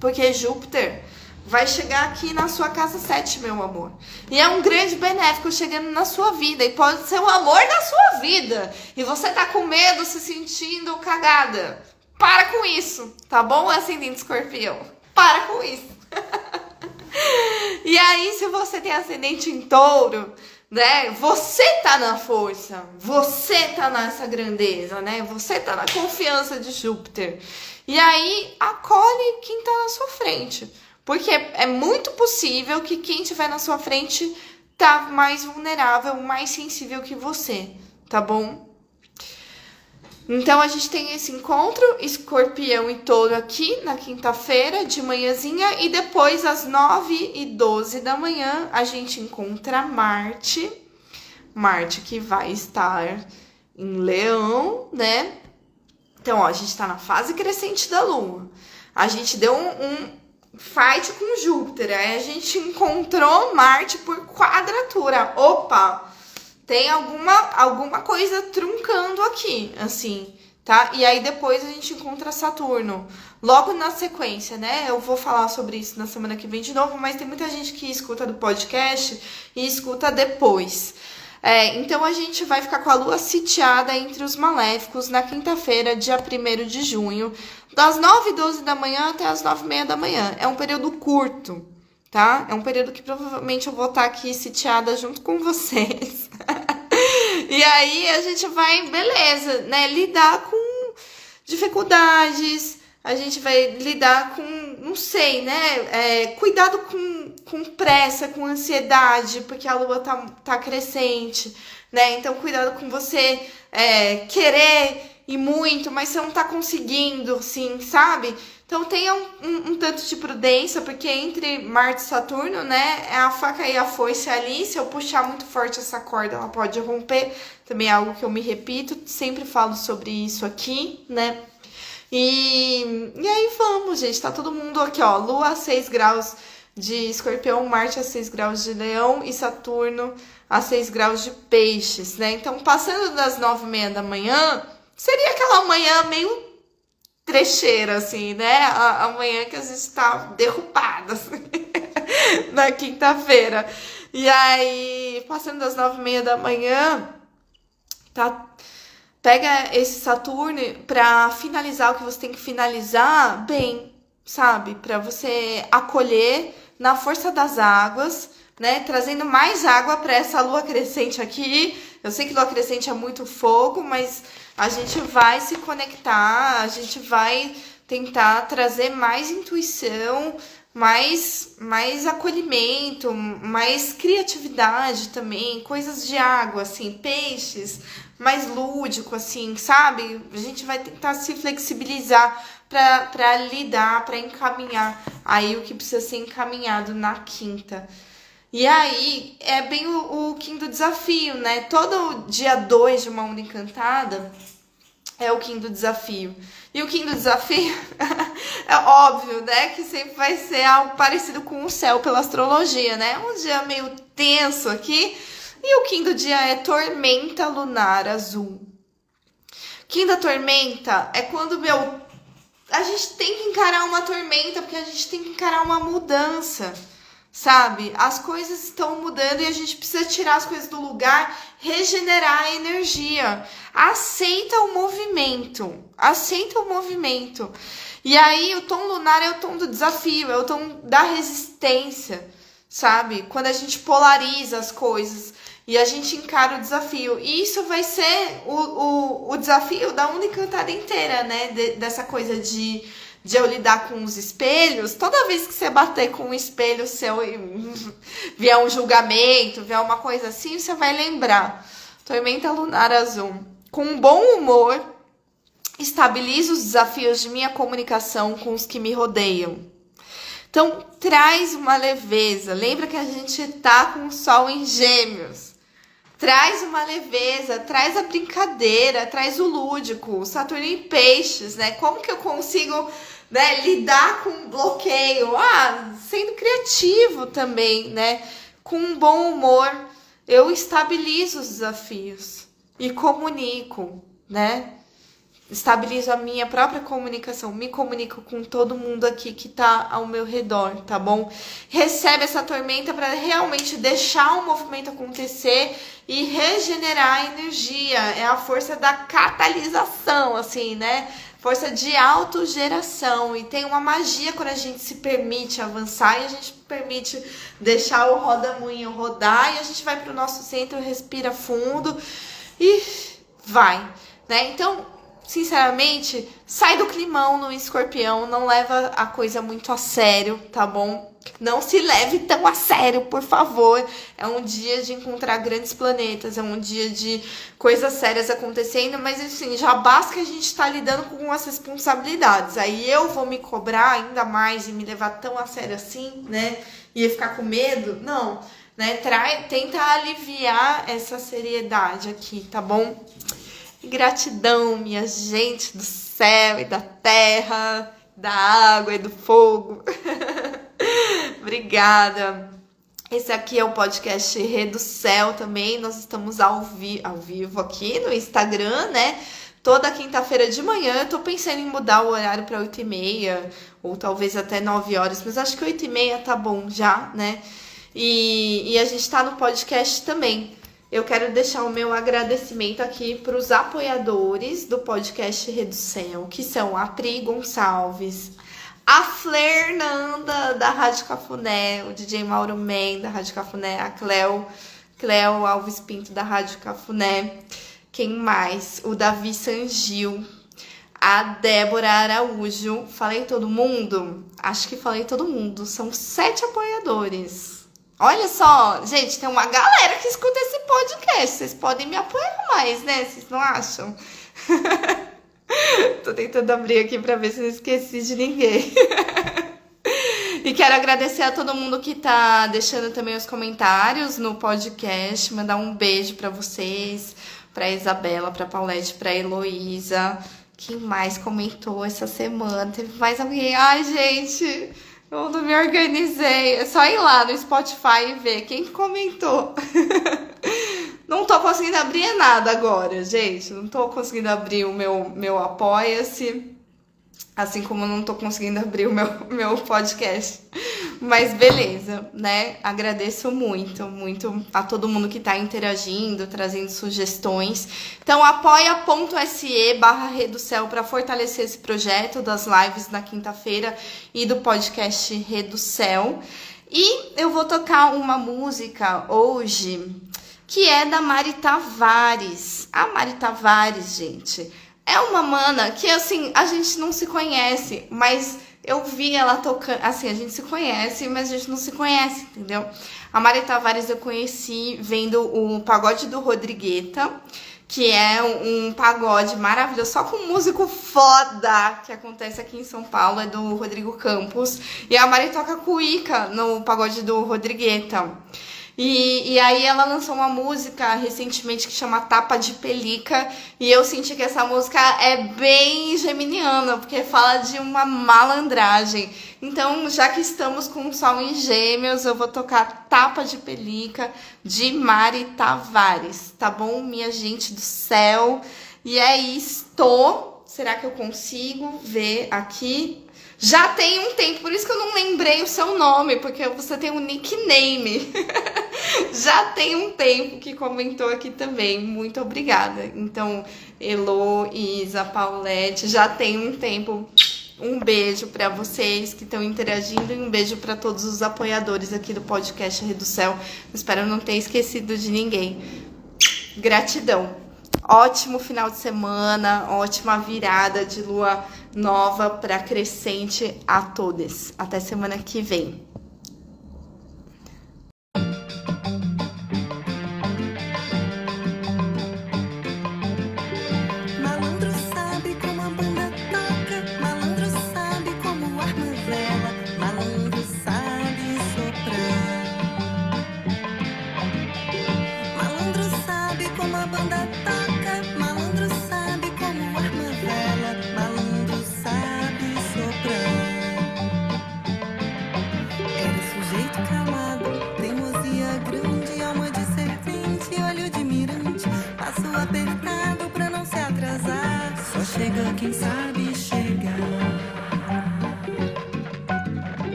porque Júpiter vai chegar aqui na sua casa 7, meu amor. E é um grande benéfico chegando na sua vida. E pode ser o amor da sua vida. E você tá com medo, se sentindo cagada. Para com isso, tá bom, ascendente escorpião? Para com isso. e aí, se você tem ascendente em touro, né? Você tá na força, você tá nessa grandeza, né? Você tá na confiança de Júpiter. E aí, acolhe quem tá na sua frente. Porque é muito possível que quem estiver na sua frente tá mais vulnerável, mais sensível que você, tá bom? Então a gente tem esse encontro, escorpião e touro aqui na quinta-feira de manhãzinha e depois às 9 e 12 da manhã a gente encontra Marte. Marte que vai estar em Leão, né? Então, ó, a gente tá na fase crescente da Lua. A gente deu um, um fight com Júpiter. Aí a gente encontrou Marte por quadratura. Opa! Tem alguma, alguma coisa truncando aqui, assim, tá? E aí depois a gente encontra Saturno. Logo na sequência, né? Eu vou falar sobre isso na semana que vem de novo, mas tem muita gente que escuta do podcast e escuta depois. É, então a gente vai ficar com a lua sitiada entre os maléficos na quinta-feira, dia 1 de junho, das 9 e 12 da manhã até as 9 e meia da manhã. É um período curto, tá? É um período que provavelmente eu vou estar aqui sitiada junto com vocês. e aí a gente vai, beleza, né? Lidar com dificuldades, a gente vai lidar com, não sei, né? É, cuidado com, com pressa, com ansiedade, porque a lua tá, tá crescente, né? Então, cuidado com você é, querer e muito, mas você não tá conseguindo, assim, sabe? Então tenha um, um, um, tanto de prudência, porque entre Marte e Saturno, né, é a faca e a foice ali, se eu puxar muito forte essa corda, ela pode romper. Também é algo que eu me repito, sempre falo sobre isso aqui, né? E, e aí vamos, gente. Tá todo mundo aqui, ó. Lua a 6 graus de escorpião, Marte a 6 graus de leão e Saturno a 6 graus de peixes, né? Então, passando das 9 e meia da manhã, seria aquela manhã meio trecheira, assim, né? A, a manhã que a gente tá derrubada, assim, na quinta-feira. E aí, passando das 9 e meia da manhã, tá Pega esse Saturno para finalizar o que você tem que finalizar bem, sabe? Para você acolher na força das águas, né? Trazendo mais água para essa lua crescente aqui. Eu sei que lua crescente é muito fogo, mas a gente vai se conectar, a gente vai tentar trazer mais intuição, mais, mais acolhimento, mais criatividade também, coisas de água, assim, peixes, mais lúdico, assim, sabe? A gente vai tentar se flexibilizar para lidar, para encaminhar aí o que precisa ser encaminhado na quinta. E aí é bem o, o quinto desafio, né? Todo dia 2 de uma onda encantada é o quinto desafio. E o quinto desafio é óbvio, né? Que sempre vai ser algo parecido com o céu pela astrologia, né? Um dia meio tenso aqui e o quinto dia é tormenta lunar azul. Quinta tormenta é quando meu a gente tem que encarar uma tormenta, porque a gente tem que encarar uma mudança sabe? As coisas estão mudando e a gente precisa tirar as coisas do lugar, regenerar a energia. Aceita o movimento, aceita o movimento. E aí o tom lunar é o tom do desafio, é o tom da resistência, sabe? Quando a gente polariza as coisas e a gente encara o desafio. E isso vai ser o, o, o desafio da Unicantada inteira, né? De, dessa coisa de de eu lidar com os espelhos, toda vez que você bater com um espelho seu e vier um julgamento, vier uma coisa assim, você vai lembrar. Tormenta lunar azul. Com um bom humor, estabilizo os desafios de minha comunicação com os que me rodeiam. Então, traz uma leveza. Lembra que a gente tá com o sol em gêmeos. Traz uma leveza, traz a brincadeira, traz o lúdico, Saturno em peixes, né? Como que eu consigo né, lidar com bloqueio, ah, sendo criativo também, né, com um bom humor, eu estabilizo os desafios e comunico, né? Estabilizo a minha própria comunicação, me comunico com todo mundo aqui que tá ao meu redor, tá bom? Recebe essa tormenta para realmente deixar o movimento acontecer e regenerar a energia. É a força da catalisação, assim, né? força de autogeração. E tem uma magia quando a gente se permite avançar e a gente permite deixar o roda-moinho rodar e a gente vai para o nosso centro, respira fundo e vai, né? Então, sinceramente, sai do climão no escorpião, não leva a coisa muito a sério, tá bom? Não se leve tão a sério, por favor. É um dia de encontrar grandes planetas, é um dia de coisas sérias acontecendo, mas assim, já basta que a gente tá lidando com as responsabilidades. Aí eu vou me cobrar ainda mais e me levar tão a sério assim, né? E ficar com medo? Não, né? Trai, tenta aliviar essa seriedade aqui, tá bom? Gratidão, minha gente do céu e da terra, da água e do fogo. Obrigada. Esse aqui é o podcast Rê do Céu também. Nós estamos ao, vi ao vivo aqui no Instagram, né? Toda quinta-feira de manhã. Eu tô pensando em mudar o horário para 8 e meia, ou talvez até 9 horas, mas acho que 8 e meia tá bom já, né? E, e a gente tá no podcast também. Eu quero deixar o meu agradecimento aqui para os apoiadores do podcast Redução, que são a Pri Gonçalves, a Fernanda da Rádio Cafuné, o DJ Mauro Men da Rádio Cafuné, a Cleo, Cleo Alves Pinto da Rádio Cafuné. Quem mais? O Davi Sangil, a Débora Araújo. Falei todo mundo? Acho que falei todo mundo. São sete apoiadores. Olha só, gente, tem uma galera que escuta esse podcast. Vocês podem me apoiar mais, né? Vocês não acham? Tô tentando abrir aqui para ver se eu esqueci de ninguém. e quero agradecer a todo mundo que tá deixando também os comentários no podcast, mandar um beijo para vocês, para Isabela, para Paulette, para Heloísa. Quem mais comentou essa semana? Teve mais alguém? Ai, gente, eu não me organizei. É só ir lá no Spotify e ver quem comentou. Não tô conseguindo abrir nada agora, gente. Não tô conseguindo abrir o meu, meu Apoia-se. Assim como não tô conseguindo abrir o meu, meu podcast. Mas beleza, né? Agradeço muito, muito a todo mundo que tá interagindo, trazendo sugestões. Então, apoia.se barra Reducel para fortalecer esse projeto das lives na quinta-feira e do podcast Reducel. E eu vou tocar uma música hoje que é da Mari Tavares. A Mari Tavares, gente, é uma mana que assim, a gente não se conhece, mas eu vi ela tocando, assim, a gente se conhece, mas a gente não se conhece, entendeu? A Mari Tavares eu conheci vendo o pagode do Rodrigueta, que é um, pagode maravilhoso, só com um músico foda que acontece aqui em São Paulo, é do Rodrigo Campos. E a Mari toca cuíca no pagode do Rodrigueta. E, e aí ela lançou uma música recentemente que chama Tapa de Pelica. E eu senti que essa música é bem geminiana, porque fala de uma malandragem. Então, já que estamos com o sol em gêmeos, eu vou tocar Tapa de Pelica de Mari Tavares, tá bom? Minha gente do céu. E é isto. Será que eu consigo ver aqui? Já tem um tempo, por isso que eu não lembrei o seu nome, porque você tem um nickname. Já tem um tempo que comentou aqui também. Muito obrigada. Então, Elo, Isa, Paulette, já tem um tempo. Um beijo para vocês que estão interagindo e um beijo para todos os apoiadores aqui do podcast Reducel. Espero não ter esquecido de ninguém. Gratidão. Ótimo final de semana, ótima virada de lua nova para crescente a todos. Até semana que vem.